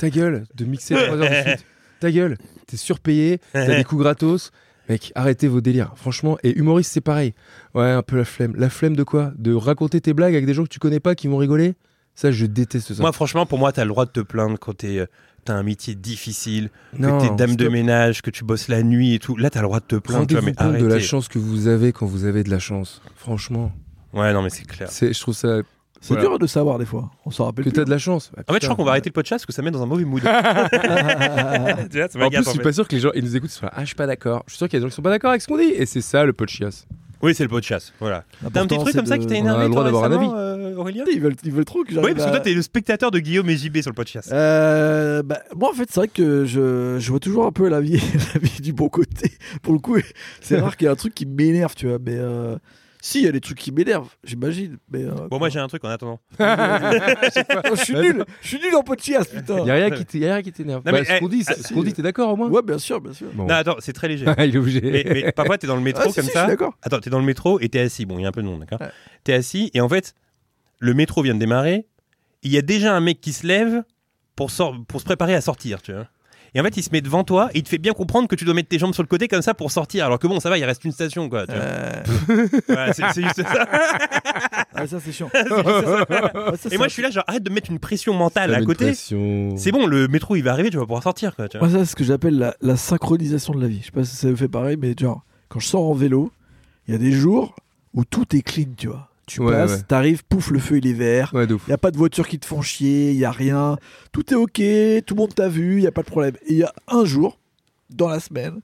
Ta gueule de mixer 3 heures de suite. Ta gueule T'es surpayé, t'as des coups gratos. Mec, arrêtez vos délires. Franchement, et humoriste, c'est pareil. Ouais, un peu la flemme. La flemme de quoi? De raconter tes blagues avec des gens que tu connais pas qui vont rigoler? Ça, je déteste ça. Moi, franchement, pour moi, t'as le droit de te plaindre quand t'es, euh, t'as un métier difficile, non, que t'es dame de ménage, que tu bosses la nuit et tout. Là, t'as le droit de te plaindre, tu vois, Rendez-vous mais compte de la chance que vous avez quand vous avez de la chance. Franchement, Ouais, non, mais c'est clair. je trouve ça. C'est Voilà. dur de savoir des fois. On s'en rappelle Que t'as de la chance. En fait, je crois qu'on va arrêter le podcast parce que ça met dans un mauvais mood. Tu vois, ça En plus, je suis pas sûr que les gens ils nous écoutent. Ils sont là, ah, je suis pas d'accord. Je suis sûr qu'il y a des gens qui sont pas d'accord avec ce qu'on dit. Et c'est ça le podcast. Oui, c'est le podcast. Voilà. T'as un petit truc comme ça qui t'a On a énervé le droit toi, d'avoir un récemment, euh, Aurélien Ils veulent, ils veulent trop que Oui, j'arrive parce que toi, t'es le spectateur de Guillaume et JB sur le podcast. Euh, bah, moi, en fait, c'est vrai que je, je vois toujours un peu la vie, la vie du bon côté. Pour le coup, c'est rare qu'il y ait un truc qui m'énerve, tu vois. Mais euh, si, il y a des trucs qui m'énervent, j'imagine. Mais, euh, Bon, moi, j'ai un truc en attendant. Oh, je suis nul, je suis nul en podcast, putain. Il y a rien qui t'é- y a rien qui t'énerve. Non, Bah, mais, ce qu'on eh, dit, ah, qu'on dit, t'es d'accord au moins Ouais, bien sûr, bien sûr. Bon. Non, attends, c'est très léger. il est obligé. mais, mais parfois, t'es dans le métro Ah, si, comme si, ça. Je suis d'accord. Attends, t'es dans le métro et t'es assis. Bon, il y a un peu de monde, d'accord Ouais. T'es assis et en fait, le métro vient de démarrer. Il y a déjà un mec qui se lève pour, sor- pour se préparer à sortir, tu vois. Et en fait, il se met devant toi et il te fait bien comprendre que tu dois mettre tes jambes sur le côté comme ça pour sortir. Alors que bon, ça va, il reste une station, quoi. tu vois. Euh, Voilà, c'est c'est juste ça. ah, ça, c'est chiant. C'est juste ça. Ouais, ça, Et c'est moi, je suis là, genre, arrête de mettre une pression mentale Ça à met une côté. pression. C'est bon, le métro, il va arriver, tu vas pouvoir sortir, quoi. tu vois. Moi, ça, c'est ce que j'appelle la, la synchronisation de la vie. Je sais pas si ça vous fait pareil, mais genre, quand je sors en vélo, il y a des jours où tout est clean, tu vois. Tu Ouais, passes, ouais. t'arrives, pouf, le feu il est vert. Ouais. Il n'y a pas de voitures qui te font chier, il n'y a rien. Tout est ok, tout le monde t'a vu, il n'y a pas de problème. Et il y a un jour, dans la semaine,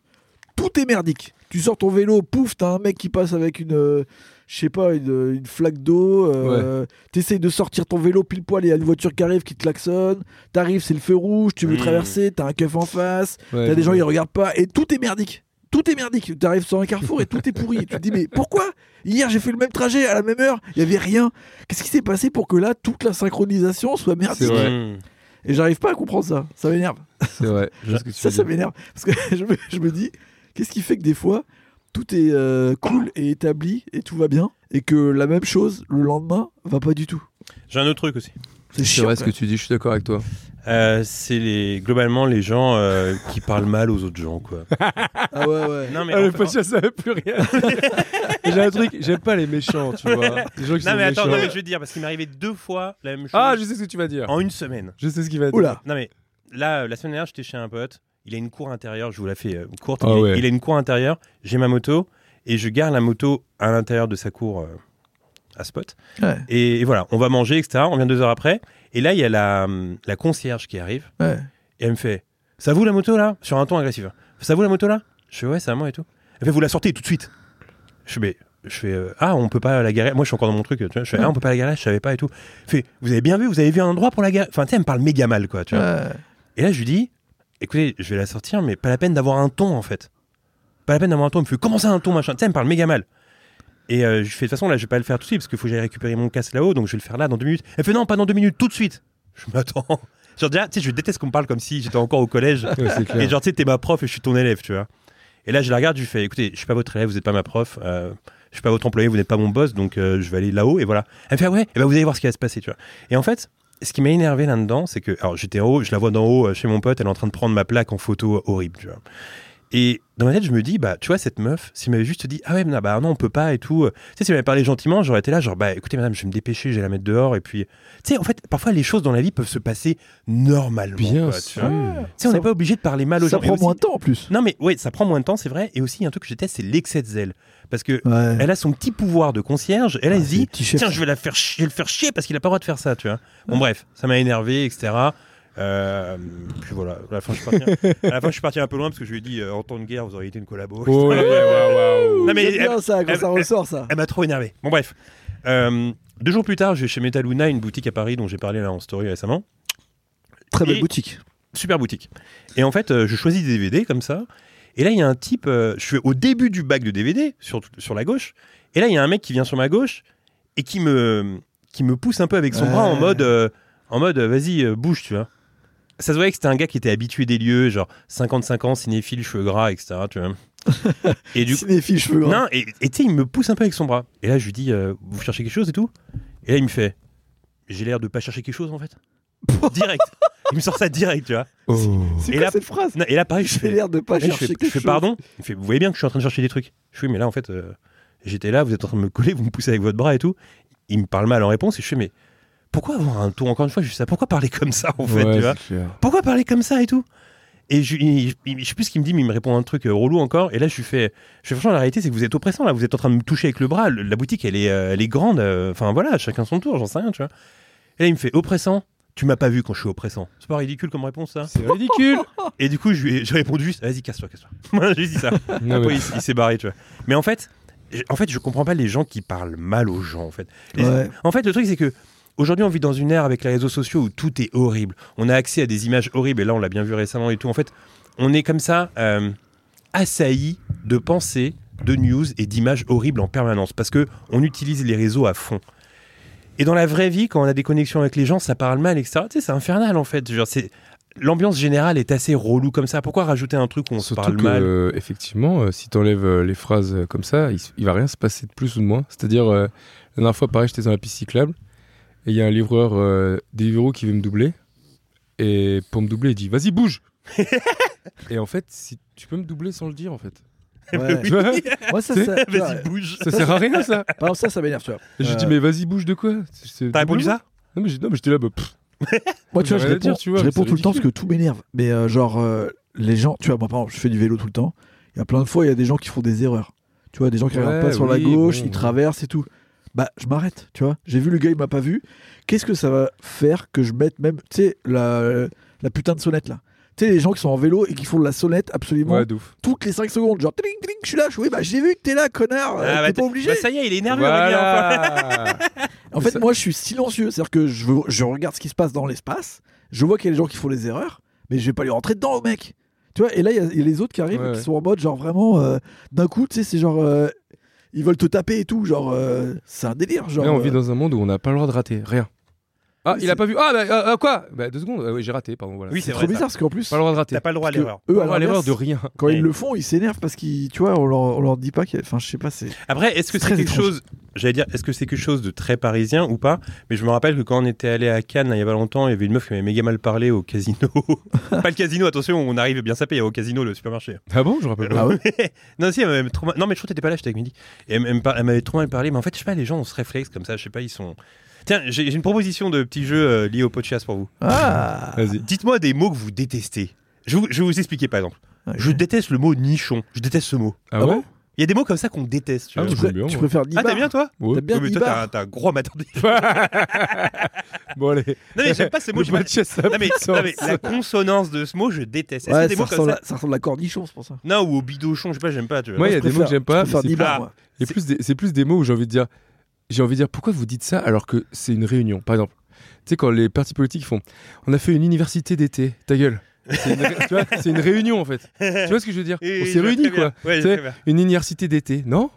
tout est merdique. Tu sors ton vélo, pouf, t'as un mec qui passe avec une, euh, je sais pas, une, une flaque d'eau. Euh, T'essayes de sortir ton vélo pile poil, il y a une voiture qui arrive qui te klaxonne. T'arrives, c'est le feu rouge, tu veux Mmh. traverser, t'as un keuf en face. T'as des gens, ils regardent pas et tout est merdique. Tout est merdique. T'arrives sur un carrefour et tout est pourri. tu te dis, mais pourquoi? Hier, j'ai fait le même trajet à la même heure, il y avait rien. Qu'est-ce qui s'est passé pour que là, toute la synchronisation soit merdique? C'est vrai. Et j'arrive pas à comprendre ça. Ça m'énerve. C'est vrai. Je vois ce que tu Ça, ça m'énerve. Parce que je me, je me dis, qu'est-ce qui fait que des fois, tout est euh, cool et établi et tout va bien, et que la même chose, le lendemain, va pas du tout? J'ai un autre truc aussi. C'est vrai ce que tu dis, je suis d'accord avec toi. Euh, c'est les, globalement les gens euh, qui parlent mal aux autres gens, quoi. Ah ouais, ouais. Non, mais Ah, en le fait- podcast, ça veut plus rien. J'ai un truc, j'aime pas les méchants, tu vois. Les gens qui Non sont mais attends, méchants. non, mais je vais te dire parce qu'il m'est arrivé deux fois la même chose Ah, je sais ce que tu vas dire. en une semaine. Je sais ce qu'il va dire. Oula. Non mais là, euh, la semaine dernière, j'étais chez un pote. Il a une cour intérieure. Je vous la fais euh, courte. Ah il, a- ouais. il a une cour intérieure. J'ai ma moto et je gare la moto à l'intérieur de sa cour euh, à spot. Ouais, Et, et voilà, on va manger, etc. On vient deux heures après. Et là, il y a la, la concierge qui arrive ouais. et elle me fait Ça vous la moto là? Sur un ton agressif. hein. Ça vous la moto là? Je fais Ouais, c'est à moi et tout. Elle fait Vous la sortez tout de suite. Je fais Mais. Je fais euh, Ah, on peut pas la garer. Moi, je suis encore dans mon truc. Tu vois. Je fais Ah, on peut pas la garer, je savais pas et tout. Elle fait Vous avez bien vu Vous avez vu un endroit pour la garer? Enfin, tu sais, elle me parle méga mal, quoi. Tu vois. Ouais. Et là, je lui dis, écoutez, je vais la sortir, mais pas la peine d'avoir un ton, en fait. Pas la peine d'avoir un ton. Il me fait, comment ça, un ton, machin? Tu sais, elle me parle méga mal. Et euh, je fais, de toute façon, là, je vais pas le faire tout de suite, parce qu'il faut que j'aille récupérer mon casque là-haut, donc je vais le faire là, dans deux minutes. Elle fait, non, pas dans deux minutes, tout de suite. Je m'attends. Genre, déjà, tu sais, je déteste qu'on me parle comme si j'étais encore au collège. Ouais. Et genre, tu sais, t'es ma prof et je suis ton élève, tu vois. Et là, je la regarde, je lui fais, écoutez, je suis pas votre élève, vous êtes pas ma prof, euh, je suis pas votre employé, vous n'êtes pas mon boss, donc euh, je vais aller là-haut, et voilà. Elle me fait, ah ouais, et ben vous allez voir ce qui va se passer, tu vois. Et en fait, ce qui m'a énervé là-dedans, c'est que, alors j'étais en haut, je la vois d'en haut euh, chez mon pote, elle est en train de prendre ma plaque en photo horrible, tu vois. Et dans ma tête, je me dis, bah, tu vois, cette meuf, s'il m'avait juste dit, ah ouais, non, bah non, on peut pas et tout. euh, Tu sais, s'il m'avait parlé gentiment, j'aurais été là, genre, bah écoutez, madame, je vais me dépêcher, je vais la mettre dehors. Et puis, tu sais, en fait, parfois, les choses dans la vie peuvent se passer normalement. Bien quoi, tu vois. Tu sais, on Ça- n'est pas obligé de parler mal aux Ça gens. Et prend aussi- moins de temps en plus. Non, mais ouais, ça prend moins de temps, c'est vrai. Et aussi, il y a un truc que je déteste, c'est l'excès de zèle. Parce que Ouais. elle a son petit pouvoir de concierge, elle se c'est dit, tiens, je vais, la faire chier, je vais le faire chier parce qu'il a pas le droit de faire ça, tu vois. Bon, bref, ça m'a énervé, etc. Euh, puis voilà, à la fin, je suis parti, à la fin, je suis parti un peu loin parce que je lui ai dit, euh, en temps de guerre, vous auriez été une collabo. Oh, ouais, ouais, ouais. Non, mais bien elle- ça quand elle- ça ressort ça. Elle m'a trop énervé. Bon, bref. Euh, deux jours plus tard, je vais chez Metaluna, une boutique à Paris dont j'ai parlé là en story récemment. Très belle Et- boutique. Super boutique. Et en fait, euh, je choisis des DVD comme ça. Et là, il y a un type, euh, je suis au début du bac de DVD, sur, sur la gauche. Et là, il y a un mec qui vient sur ma gauche et qui me, qui me pousse un peu avec son Ouais. bras en mode, euh, en mode vas-y, euh, bouge, tu vois. Ça se voyait que c'était un gars qui était habitué des lieux, genre 55 ans, cinéphile, cheveux gras, etc. Tu vois. Et du Cinéphile, cheveux gras. non, et tu sais, il me pousse un peu avec son bras. Et là, je lui dis, euh, vous cherchez quelque chose et tout? Et là, il me fait, j'ai l'air de pas chercher quelque chose en fait. direct. Il me sort ça direct, tu vois. Oh. C'est quoi là- cette phrase? Non, et là, pareil, je J'ai fais, l'air de pas là, je chercher fais, quelque je fais chose. pardon. Il fait, vous voyez bien que je suis en train de chercher des trucs. Je fais, mais là, en fait, euh, j'étais là, vous êtes en train de me coller, vous me poussez avec votre bras et tout. Il me parle mal en réponse et je fais, mais pourquoi avoir un ton Encore une fois, je sais pourquoi parler comme ça en fait, Ouais, tu vois pourquoi parler comme ça et tout et je, il- il- je sais plus ce qu'il me dit, mais il me répond un truc euh, relou encore. Et là, je lui fais, je fais franchement, la réalité, c'est que vous êtes oppressant là. Vous êtes en train de me toucher avec le bras. Le- la boutique, elle est, euh, elle est grande. euh, Enfin voilà, chacun son tour, j'en sais rien, tu vois. Et là, il me fait oppressant. Tu m'as pas vu quand je suis oppressant. C'est pas ridicule comme réponse ça. C'est ridicule. Et du coup, je lui ai- répondu juste, vas-y, casse-toi, casse-toi. Moi, j'ai dit ça. Non, Après, mais- il, s'est barré, tu vois. Mais en fait, en fait, je comprends pas les gens qui parlent mal aux gens, en fait. Ouais. En fait, le truc, c'est que aujourd'hui, on vit dans une ère avec les réseaux sociaux où tout est horrible. On a accès à des images horribles, et là, on l'a bien vu récemment et tout. En fait, on est comme ça, euh, assailli de pensées, de news et d'images horribles en permanence parce que on utilise les réseaux à fond. Et dans la vraie vie, quand on a des connexions avec les gens, ça parle mal, etc. Tu sais, c'est infernal en fait. Genre, c'est l'ambiance générale est assez relou comme ça. Pourquoi rajouter un truc où on se Surtout parle que, mal euh, effectivement, euh, si tu enlèves les phrases euh, comme ça, il, il va rien se passer de plus ou de moins. C'est-à-dire, euh, la dernière fois, pareil, j'étais dans la piste cyclable et il y a un livreur euh, Deliveroo qui veut me doubler. Et pour me doubler, il dit Vas-y, bouge Et en fait, si tu peux me doubler sans le dire, en fait. Ouais. Tu vois Moi, ça, C'est- ça, tu vois, Vas-y, bouge. Ça sert à rien, ça par exemple, ça, ça m'énerve, tu vois. Et je lui dis Euh, Mais vas-y, bouge de quoi? C'est- T'as répondu ça? Non, mais j'ai- non, mais j'étais là, bah, pff, Moi, tu vois, je réponds, dire, tu vois, je réponds tout le temps parce que tout m'énerve. Mais euh, genre, euh, les gens, tu vois, moi, par exemple, je fais du vélo tout le temps. Il y a plein de fois, il y a des gens qui font des erreurs. Tu vois, des gens qui Ouais, regardent pas sur la gauche, bon, ils ouais. traversent et tout. Bah, je m'arrête, tu vois. J'ai vu le gars, il m'a pas vu. Qu'est-ce que ça va faire que je mette même, tu sais, la, la putain de sonnette là? Tu sais, les gens qui sont en vélo et qui font de la sonnette absolument ouais, toutes les 5 secondes. Genre, tling, tling, je suis là, je suis, oui, bah, j'ai vu que t'es là, connard. euh, Ah, bah, t'es pas obligé. bah, ça y est, il est énervé. Enfin. Voilà En fait, moi, je suis silencieux. C'est-à-dire que je, regarde ce qui se passe dans l'espace. Je vois qu'il y a des gens qui font des erreurs, mais je vais pas lui rentrer dedans, mec. Tu vois, et là, il y, a- il y a les autres qui arrivent Ouais, qui ouais. sont en mode, genre vraiment, euh, d'un coup, tu sais, c'est genre. euh, ils veulent te taper et tout. Genre, euh, c'est un délire. Genre, Là, on vit euh, dans un monde où on n'a pas le droit de rater, rien. Ah, il a pas vu. Ah, bah, euh, euh, quoi Bah, deux secondes. Euh, oui, j'ai raté, pardon. Voilà. Oui, c'est c'est trop vrai. bizarre ça. parce qu'en plus, Pas le droit de rater. T'as pas le droit à parce que l'erreur. eux, Pas à le droit à l'erreur de rien. quand ils le font, ils s'énervent parce qu'ils, tu vois, on leur, on leur dit pas qu'il y a- Enfin, je sais pas, c'est. Après, est-ce que C'est très quelque étrange. chose, j'allais dire, est-ce que c'est quelque chose de très parisien ou pas? Mais je me rappelle que quand on était allé à Cannes, là, il y a pas longtemps, il y avait une meuf qui m'avait méga mal parlé au casino. pas le casino, attention, on arrive bien sapé, il y a au casino, le supermarché. Ah bon, je rappelle pas. Ah ouais? non, si, elle m'avait trop mal- Non, mais je crois que t'étais pas là, j'étais avec Mehdi. Et elle m'avait trop mal parlé, mais en fait, je sais pas, les gens ont ce réflexe comme ça, je sais pas, ils sont. Tiens, j'ai une proposition de petit jeu euh, lié au podcast pour vous. Ah Vas-y. Dites-moi des mots que vous détestez. Je vais vous, je vais vous expliquer par exemple. Je déteste le mot nichon. Je déteste ce mot. Ah, Ah ouais? Bon Il y a des mots comme ça qu'on déteste. Tu Ah, vois. tu, pré- bien, tu préfères Ah, Nibar t'aimes bien toi? Ouais. T'aimes bien mais toi, t'as un- gros amateur de. Bon, allez. Non, mais j'aime pas ces mots. Ça Non, mais, a non, mais la consonance de ce mot, je déteste. Est-ce Ouais, que des ça mots comme ressemble, ça à, ça ressemble à cornichon, c'est pour ça. Non, ou au bidochon, je sais pas, j'aime pas. Tu vois. Moi, il y a je des mots que j'aime pas. je Ah. c'est plus des mots où j'ai envie de dire, j'ai envie de dire pourquoi vous dites ça alors que c'est une réunion? Par exemple, tu sais quand les partis politiques font, on a fait une université d'été, ta gueule. C'est une, ré- réunion en fait. Tu vois ce que je veux dire? Et On s'est réunis quoi. Ouais. Une université d'été, non?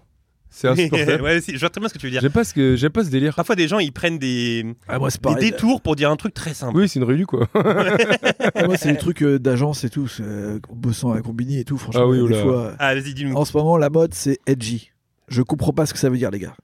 C'est insupportable. ouais, si, je vois très bien ce que tu veux dire. J'aime pas ce que j'aime pas ce délire. Parfois, des gens, ils prennent des, Ah, moi, des pareil. détours pour dire un truc très simple. Oui, c'est une réunion quoi. Ah, moi, c'est des trucs euh, d'agence et tout, euh, bossant à Combini et tout. Franchement, Ah oui, des fois, euh, Ah, vas-y, dis-nous. en ce moment, la mode, c'est edgy. Je comprends pas ce que ça veut dire, les gars.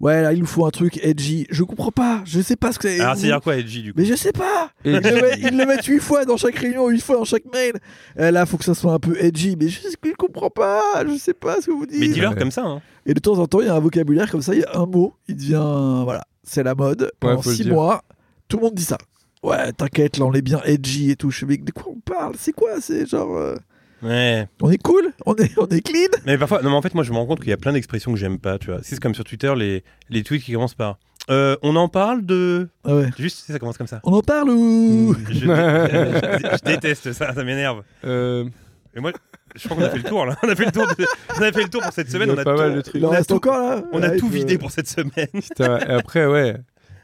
Ouais, là, il nous faut un truc edgy. Je comprends pas. Je sais pas ce que c'est. Alors, c'est dire quoi, Edgy, du coup Mais je sais pas. Ils le, mettent, ils le mettent huit fois dans chaque réunion, huit fois dans chaque mail. Et là, faut que ça soit un peu edgy. Mais je, je comprends pas. Je sais pas ce que vous dites. Mais dis-leur Ouais. comme ça. Hein. Et de temps en temps, il y a un vocabulaire comme ça. Il y a un mot. Il devient. Voilà. C'est la mode. Pendant faut le six dire. mois, tout le monde dit ça. Ouais, t'inquiète, là, on est bien edgy et tout. Je fais, mais de quoi on parle? C'est quoi? C'est genre. euh, Ouais. On est cool On est, on est clean Mais parfois, non, mais en fait, moi, je me rends compte qu'il y a plein d'expressions que j'aime pas, tu vois. C'est comme sur Twitter, les, les tweets qui commencent par euh, On en parle de. Ah ouais. Juste, ça commence comme ça. On en parle ou. Je, je- je déteste ça, ça m'énerve. euh, Et moi, je crois qu'on a fait le tour, là. On a fait le tour, de- on a fait le tour pour cette semaine. On a, pas tout, mal de trucs. On a tout- encore là on a Ouais, tout vidé pour cette semaine. putain, et après ouais.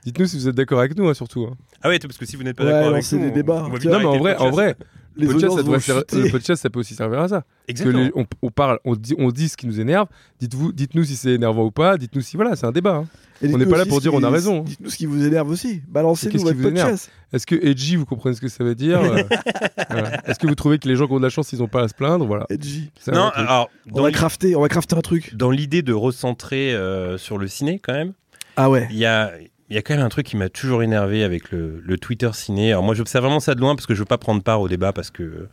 Dites-nous si vous êtes d'accord avec nous hein, surtout. hein. Ah ouais, parce que si vous n'êtes pas Ouais, d'accord avec lancer nous, des on- débats. on Non mais en vrai, en vrai, Les le podcast, audiences ça devrait vont faire- chuter. le podcast ça peut aussi servir à ça. Que Exactement. les- on, on parle, on dit, on dit ce qui nous énerve. Dites-vous, dites-nous si c'est énervant ou pas. Dites-nous si voilà, c'est un débat. hein. On n'est pas là pour ce dire qui- on a raison. Dites-nous ce qui vous énerve aussi. Balancez-nous votre vous énerve podcast. Est-ce que edgy, vous comprenez ce que ça veut dire Euh, voilà. Est-ce que vous trouvez que les gens qui ont de la chance, ils n'ont pas à se plaindre Voilà. Edgy. Non, alors, On va crafter, on va crafter un truc. dans l'idée de recentrer euh, sur le ciné, quand même, Ah ouais. il y a, il y a quand même un truc qui m'a toujours énervé avec le, le Twitter ciné. Alors moi, j'observe vraiment ça de loin parce que je veux pas prendre part au débat parce que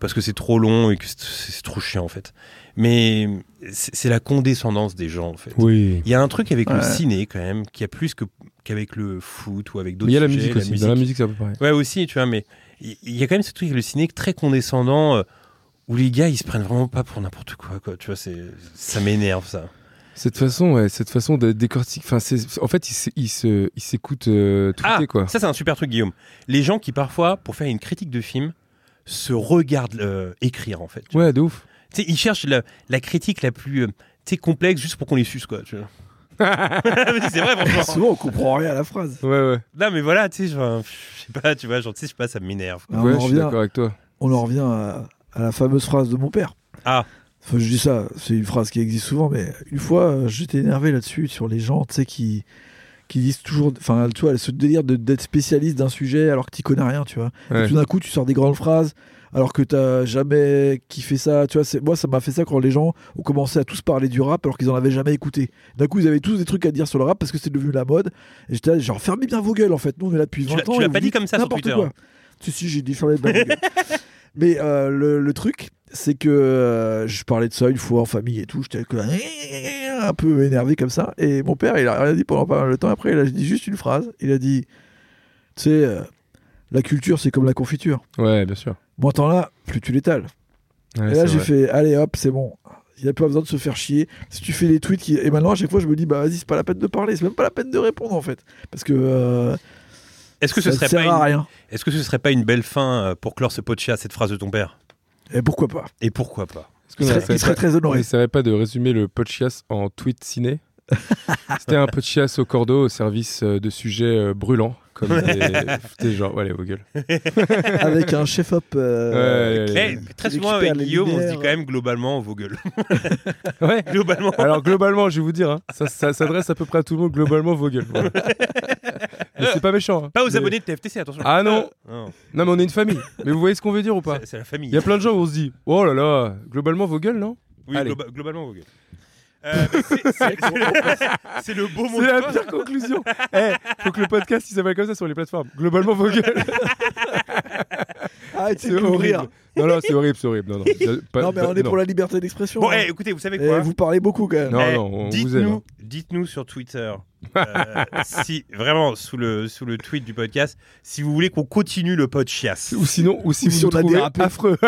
parce que c'est trop long et que c'est- trop chiant en fait. Mais c'est la condescendance des gens en fait. Oui. Il y a un truc avec le ciné quand même qui a plus que qu'avec le foot ou avec d'autres il y a la musique aussi. Dans la musique, c'est un peu pareil. Ouais, aussi, tu vois, mais il il y a quand même ce truc avec le ciné très condescendant euh, où les gars ils se prennent vraiment pas pour n'importe quoi, quoi. Tu vois, c'est ça m'énerve ça. Cette façon, ouais, cette façon de décortiquer. Enfin, en fait, ils s'écoutent euh, tweeter, Ah, quoi. ça c'est un super truc, Guillaume. Les gens qui parfois, pour faire une critique de film, se regardent euh, écrire en fait. Ouais, de ouf. sais, ils cherchent la, la critique la plus euh, tu sais, complexe juste pour qu'on les suce, quoi. Tu vois. Mais c'est vrai, franchement. Souvent, on comprend rien à la phrase. Ouais, ouais. Non, mais voilà, tu sais, je sais pas, tu vois, genre, tu sais, je sais pas, ça m'énerve. Ouais, on, en je suis revient, d'accord avec toi. on en revient à, à la fameuse phrase de mon père. Ah. Enfin, je dis ça, c'est une phrase qui existe souvent, mais une fois, euh, j'étais énervé là-dessus, sur les gens, tu sais, qui, qui disent toujours. Enfin, tu vois, ce délire d'être spécialiste d'un sujet alors que tu connais rien, tu vois. Et tout d'un coup, tu sors des grandes phrases alors que t'as jamais kiffé ça. Tu vois, moi, ça m'a fait ça quand les gens ont commencé à tous parler du rap alors qu'ils en avaient jamais écouté. D'un coup, ils avaient tous des trucs à dire sur le rap parce que c'est devenu la mode. Et j'étais genre, fermez bien vos gueules en fait. Nous, on est là depuis Tu 20 l'as- ans. tu l'as pas dit comme ça sur n'importe Twitter. quoi. Si, si, j'ai dit fermez bien vos gueules. Mais euh, le, le truc, c'est que euh, je parlais de ça une fois en famille et tout. J'étais un peu énervé comme ça. Et mon père, il a rien dit pendant pas mal de temps. Après, il a dit juste une phrase. Il a dit Tu sais, euh, la culture, c'est comme la confiture. Ouais, bien sûr. Moins t'en as, plus tu l'étales. Ouais, et là, j'ai fait Allez hop, c'est bon. Il n'y a pas besoin de se faire chier. Si tu fais des tweets qui. Et maintenant, à chaque fois, je me dis Bah vas-y, c'est pas la peine de parler. C'est même pas la peine de répondre en fait. Parce que. euh, Est-ce que ce ça serait sert pas à une... rien. Est-ce que ce serait pas une belle fin euh, pour clore ce podcast, cette phrase de ton père? Et pourquoi pas? Et pourquoi pas? Il serait, serait pas- très on honoré. essaierait pas de résumer le podcast en tweet ciné? C'était un podcast au cordeau au service euh, de sujets euh, brûlants. Comme des, des genre, ouais, allez, vos gueules. Avec un chef-op. euh, Ouais, Très souvent avec Guillaume, on se dit quand même globalement vos gueules. Ouais. globalement. Alors globalement, je vais vous dire, hein, ça, ça s'adresse à peu près à tout le monde, globalement, vos gueules. Voilà. Mais c'est pas méchant. hein. Pas aux Mais- abonnés de TFTC, attention. Ah non Non, Non, mais on est une famille. Mais vous voyez ce qu'on veut dire ou pas? C'est- la famille. Il y a plein de gens où on se dit, oh là là, globalement, vos gueules, non? Oui, Allez. globalement vos gueules. Euh, c'est- le beau mot C'est la pire conclusion. Eh, faut que le podcast il s'appelle comme ça sur les plateformes. Globalement, vos gueules. Arrêtez C'est horrible. Non, non, c'est horrible, c'est horrible. Non, non. Pas- non, mais on est non. pour la liberté d'expression. Bon, hein. eh, écoutez, vous savez Eh, quoi vous parlez beaucoup quand même. Non, Eh, non, on vous aime. dites-nous, hein. dites-nous sur Twitter, euh, si vraiment sous le sous le tweet du podcast, si vous voulez qu'on continue le pod chiasse. Ou sinon, ou si Ou vous si nous on a trouvez dérapé. affreux.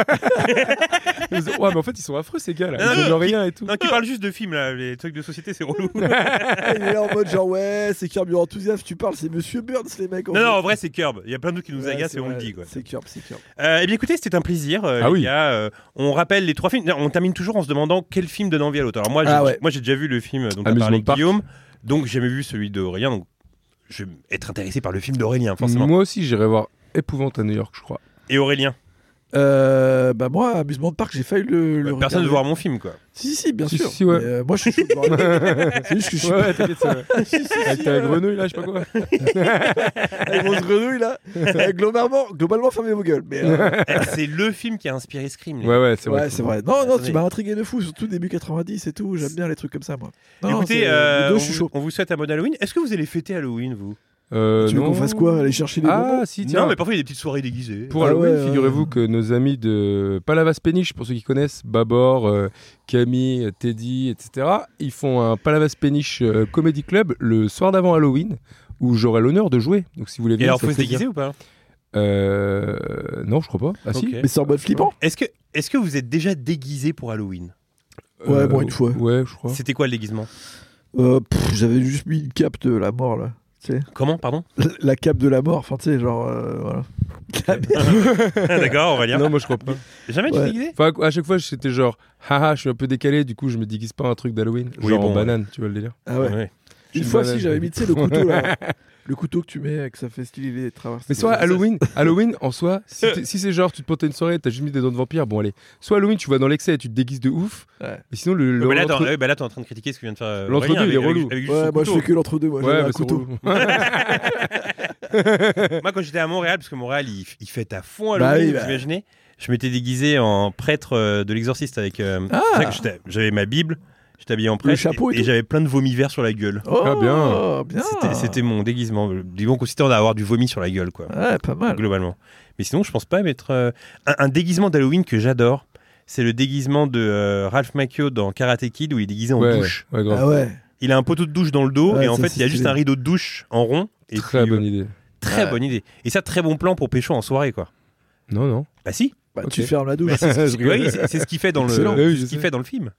ouais, mais en fait, ils sont affreux ces gars là. Non, Ils non, donnent rien et tout. Non, qui parle juste de films là, les trucs de société, c'est relou. non, Il est là en mode genre, ouais, c'est carburant enthousiaste, tu parles, c'est Monsieur Burns, les mecs. non, en vrai, c'est Curb. Il y a plein de trucs qui nous Ouais, agacent et on le dit quoi. C'est Curb, c'est Curb. Euh, eh bien écoutez, c'était un plaisir, euh, Ah les oui. gars. Euh, on rappelle les trois films. Non, On termine toujours en se demandant quel film donne envie à l'autre. Alors moi, j'ai, Ah ouais. moi, j'ai déjà vu le film dont a parlé Park. Guillaume, donc j'ai jamais vu celui d'Aurélien. Donc je vais être intéressé par le film d'Aurélien, forcément. Moi aussi, j'irai voir Épouvante à New York, je crois. Et Aurélien, Euh, bah moi, amusement de parc, j'ai failli le. le euh, personne ne regarder. veut voir mon film, quoi. Si, si, bien Si, sûr. si, si, ouais. Mais, euh, moi, je suis chaud de voir le- C'est juste que je suis Ouais, t'inquiète, ça Avec ta euh, grenouille là, je sais pas quoi. Avec mon grenouille là. Euh, globalement, globalement, fermez vos gueules. Mais, euh, Eh, c'est le film qui a inspiré Scream. Ouais, ouais, c'est vrai. ouais, c'est vrai. Non, non, tu m'as intrigué de fou, surtout début 90 et tout. J'aime bien les trucs comme ça, moi. Non, Écoutez, c'est- euh, les deux, on, je suis vous, chaud. on vous souhaite un bon Halloween. Est-ce que vous allez fêter Halloween, vous? Euh, Tu veux qu'on fasse quoi Aller chercher les Ah, bonbons si, tiens. Non, mais parfois il y a des petites soirées déguisées. Pour Ah Halloween, ouais, figurez-vous ouais. que nos amis de Palavas Péniche, pour ceux qui connaissent, Babor, euh, Camille, Teddy, etc., ils font un Palavas Péniche euh, Comedy Club le soir d'avant Halloween, où j'aurai l'honneur de jouer. Donc si vous voulez Et venir, alors, faut se déguiser ou pas Euh, Non, je crois pas. Ah si. Mais c'est en mode flippant Est-ce que, est-ce que vous êtes déjà déguisé pour Halloween? Ouais, bon, une fois. Ouais, je crois. C'était quoi le déguisement? Euh, J'avais juste mis une cape de la mort là. Comment, pardon? La- La cape de la mort, enfin tu sais, genre. euh, voilà. D'accord, Aurélien. Non, moi je crois pas. Jamais tu Ouais. t'es déguisé Enfin, à chaque fois, c'était genre, haha, je suis un peu décalé, du coup, je me déguise pas un truc d'Halloween. Oui, genre bon, en ouais. banane, tu vois le délire. Ah ouais. Ouais. Une fois, banane. si j'avais mis, tu sais, le couteau là. Le couteau que tu mets, que ça fait stylé les traverses. Mais soit Halloween, Halloween en soi, si, si c'est genre tu te portes une soirée, t'as juste mis des dents de vampire, bon allez. Soit Halloween, tu vas dans l'excès et tu te déguises de ouf. Ouais. Mais sinon le, le Ouais, bah là, t'es en- ouais, bah en train de critiquer ce que vient de faire. euh, L'entre-deux, il est avec- relou. avec Ouais, moi je fais que l'entre-deux, moi Ouais, bah, un couteau. Moi, quand j'étais à Montréal, parce que Montréal, il, il fête à fond Bah Halloween, oui, vous bah. imaginez Je m'étais déguisé en prêtre euh, de l'exorciste avec. euh, Ah. c'est vrai que j'étais- J'avais ma Bible, j'étais habillé en prêtre. chapeau et j'avais plein de vomi verts sur la gueule. Oh, Ah, bien. bien. C'était- mon déguisement. Disons qu'on consistait à avoir du vomi sur la gueule, quoi. Ouais, pas mal. globalement. Mais sinon, je pense pas mettre euh, un, un déguisement d'Halloween que j'adore. C'est le déguisement de euh, Ralph Macchio dans Karate Kid où il est déguisé en ouais, douche. ouais. Ah ouais. Il a un poteau de douche dans le dos Ouais, et en fait il y a juste un rideau de douche en rond. Et Très puis, bonne euh, idée. Très Ouais. bonne idée. Et ça, très bon plan pour pécho en soirée, quoi. Non, non. Bah si. Bah, tu fermes la douche. Bah, c'est ce qui- ce qu'il fait dans le, Excellent. c'est Oui, ce qu'il sais. fait dans le film.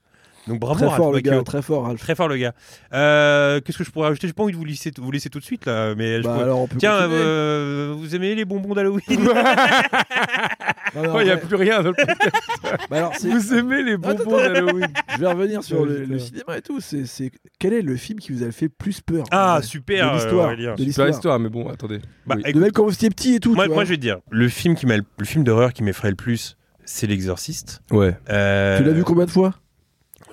Donc bravo Très Ralph fort le gars, très fort Ralph. Très fort le gars. Euh, Qu'est-ce que je pourrais rajouter J'ai pas envie de vous laisser, vous laisser tout de suite là, mais je Bah pourrais- alors on peut Tiens, euh, vous aimez les bonbons d'Halloween? Oh, il n'y a ouais. plus rien dans le podcast. Bah alors, Vous aimez les bonbons d'Halloween je vais revenir sur le, cinéma et tout. C'est, c'est- Quel est le film qui vous a fait plus peur? Ah super de l'histoire, de Super l'histoire. histoire, mais bon, attendez. Bah, Oui. De même quand vous étiez petit et tout. Moi, tu moi, vois. je vais te dire, le film qui m'a, le film d'horreur qui m'effraie le plus, c'est L'Exorciste. Ouais. Euh, Tu l'as vu combien de fois?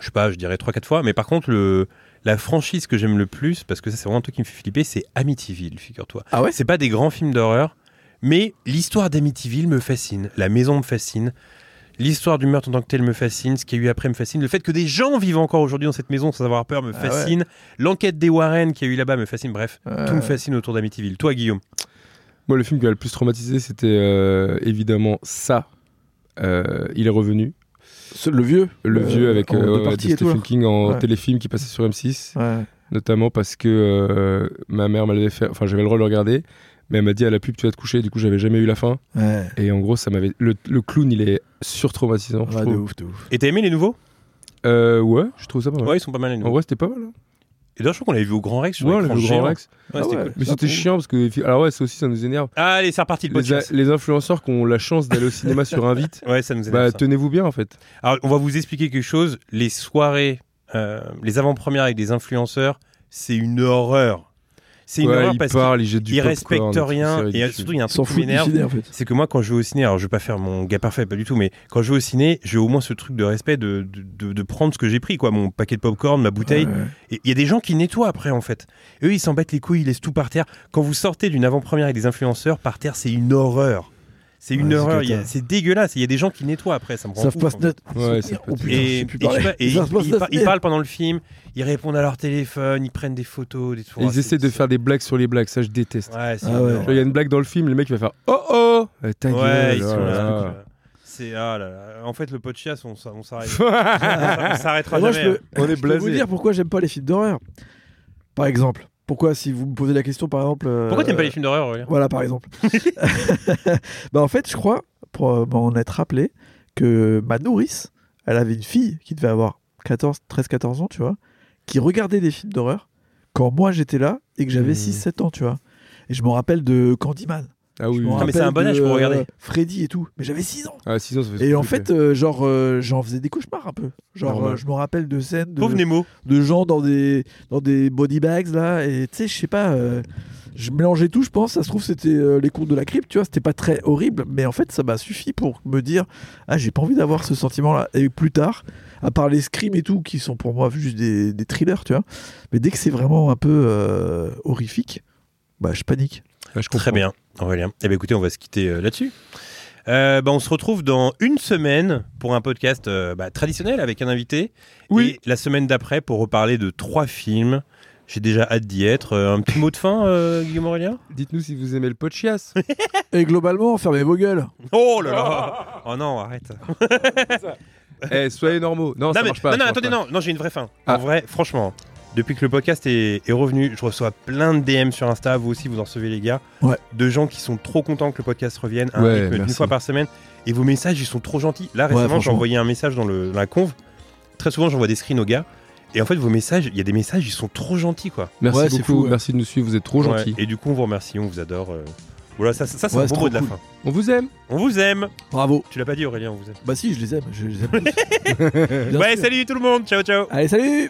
Je sais pas, je dirais 3-4 fois. Mais par contre, le, la franchise que j'aime le plus, parce que ça, c'est vraiment un truc qui me fait flipper, c'est Amityville, figure-toi. Ah ouais? C'est pas des grands films d'horreur, mais l'histoire d'Amityville me fascine. La maison me fascine. L'histoire du meurtre en tant que tel me fascine. Ce qu'il y a eu après me fascine. Le fait que des gens vivent encore aujourd'hui dans cette maison sans avoir peur me Ah ouais. fascine. L'enquête des Warren qu'il y a eu là-bas me fascine. Bref, Euh, tout me fascine autour d'Amityville. Toi, Guillaume? Moi, le film qui m'a le plus traumatisé, c'était euh, évidemment ça. Euh, il est revenu. Ce- Le vieux Le Euh, vieux avec en euh, de. Stephen King en Ouais. téléfilm qui passait sur M6. Ouais. Notamment parce que euh, ma mère m'avait fait. Enfin, j'avais le droit de le regarder. Mais elle m'a dit à la pub, tu vas te coucher. Du coup, j'avais jamais eu la fin. Ouais. Et en gros, ça m'avait. Le, le clown, il est surtraumatisant. je Ouais, de ouf, de ouf. Et t'as aimé les nouveaux? Euh, ouais, je trouve ça pas mal. Ouais, ils sont pas mal les En nouveaux. vrai, c'était pas mal. hein. Et d'ailleurs, je crois qu'on l'avait vu au Grand Rex. sur Ouais, l'écran le Grand géant. Rex. Ouais, Ah ouais. cool. Mais c'était chiant parce que. Alors, ouais, ça aussi, ça nous énerve. Ah, allez, c'est reparti le Les, influenceurs qui ont la chance d'aller au cinéma sur invite, Ouais, ça nous énerve. bah, tenez-vous bien en fait. Alors, on va vous expliquer quelque chose. Les soirées, euh, les avant-premières avec des influenceurs, c'est une horreur. C'est une Ouais, horreur ils parce popcorn respectent et tout, rien. Et surtout, il y a un S'en truc qui fout du m'énerve. ciné en fait. C'est que moi, quand je vais au ciné, alors je vais pas faire mon gars parfait, pas du tout, mais quand je vais au ciné, j'ai au moins ce truc de respect de, de, de- de prendre ce que j'ai pris, quoi, mon paquet de popcorn, ma bouteille. Ouais. Et il y a des gens qui nettoient après, en fait. Eux, ils s'embêtent les couilles, ils laissent tout par terre. Quand vous sortez d'une avant-première avec des influenceurs, par terre, c'est une horreur. C'est une Ouais, horreur. C'est dégueulasse. Il y a des gens qui nettoient après. Ça me rend ouf, net. Ouais, Oh putain, Et, et et Ils par- parlent pendant le film, ils répondent à leur téléphone, ils prennent des photos, des trucs. Ils essaient de faire des blagues sur les blagues, ça je déteste. Ouais, Ah Il y a une blague dans le film, le mec il va faire Oh oh Eh, Ta Ouais, gueule ils oh sont là là. là. C'est ah là là. En fait, le podcast, on, on s'arrête. on s'arrêtera moi, jamais. je peux, On est je peux vous dire pourquoi j'aime pas les films d'horreur. Par exemple, pourquoi si vous me posez la question, par exemple. euh, Pourquoi t'aimes pas les films d'horreur Voilà, par exemple. bah, en fait, je crois, pour euh, m'en être rappelé, que ma nourrice, elle avait une fille qui devait avoir 14, 13-14 ans, tu vois, qui regardait des films d'horreur quand moi j'étais là et que j'avais Mmh. 6-7 ans, tu vois. Et je me rappelle de Candyman. Ah oui. Me mais c'est un bon âge pour regarder. euh, Freddy et tout. Mais j'avais 6 ans. Ah, ça fait Et en fait, euh, genre, euh, j'en faisais des cauchemars un peu. Genre, Normal. euh, je me rappelle de scènes de, Pauvre Nemo. de gens dans des, dans des body bags là. Et tu sais, je sais pas, euh, je mélangeais tout, je pense. Ça se trouve, c'était euh, les cours de la crypte, tu vois. C'était pas très horrible, mais en fait, ça m'a suffi pour me dire, ah, j'ai pas envie d'avoir ce sentiment là. Et plus tard, à part les screams et tout, qui sont pour moi juste des, des thrillers, tu vois. Mais dès que c'est vraiment un peu euh, horrifique, bah, je panique. Ah, je Très bien, Aurélien. Eh bien, écoutez, on va se quitter euh, là-dessus. Euh, bah, on se retrouve dans une semaine pour un podcast euh, bah, traditionnel avec un invité. Oui. Et la semaine d'après pour reparler de trois films. J'ai déjà hâte d'y être. Euh, un petit mot de fin, Guillaume Aurélien? Dites-nous si vous aimez le podcast. Et globalement, fermez vos gueules. Oh là là Oh non, arrête. Eh, soyez normaux. Non, non, ça mais- marche pas. non, attendez, pas. non, non j'ai une vraie fin. Ah. En vrai, franchement, depuis que le podcast est, est revenu, je reçois plein de DM sur Insta, vous aussi vous en recevez les gars, Ouais. de gens qui sont trop contents que le podcast revienne, un Ouais, rythme d'une fois par semaine, et vos messages ils sont trop gentils. Là Ouais, récemment j'ai envoyé un message dans, le, dans la conve, très souvent j'envoie des screens aux gars, et en fait vos messages, il y a des messages ils sont trop gentils quoi. Merci Ouais, beaucoup. fou, ouais. Merci de nous suivre. Vous êtes trop Ouais, gentils. Et du coup on vous remercie, on vous adore. euh. Voilà, ça, ça, ça, c'est Ouais, un bon mot de la fin. On vous aime. On vous aime. Bravo. Tu l'as pas dit Aurélien, on vous aime. Bah si, je les aime. Je les aime ouais, salut tout le monde, ciao ciao. Allez, salut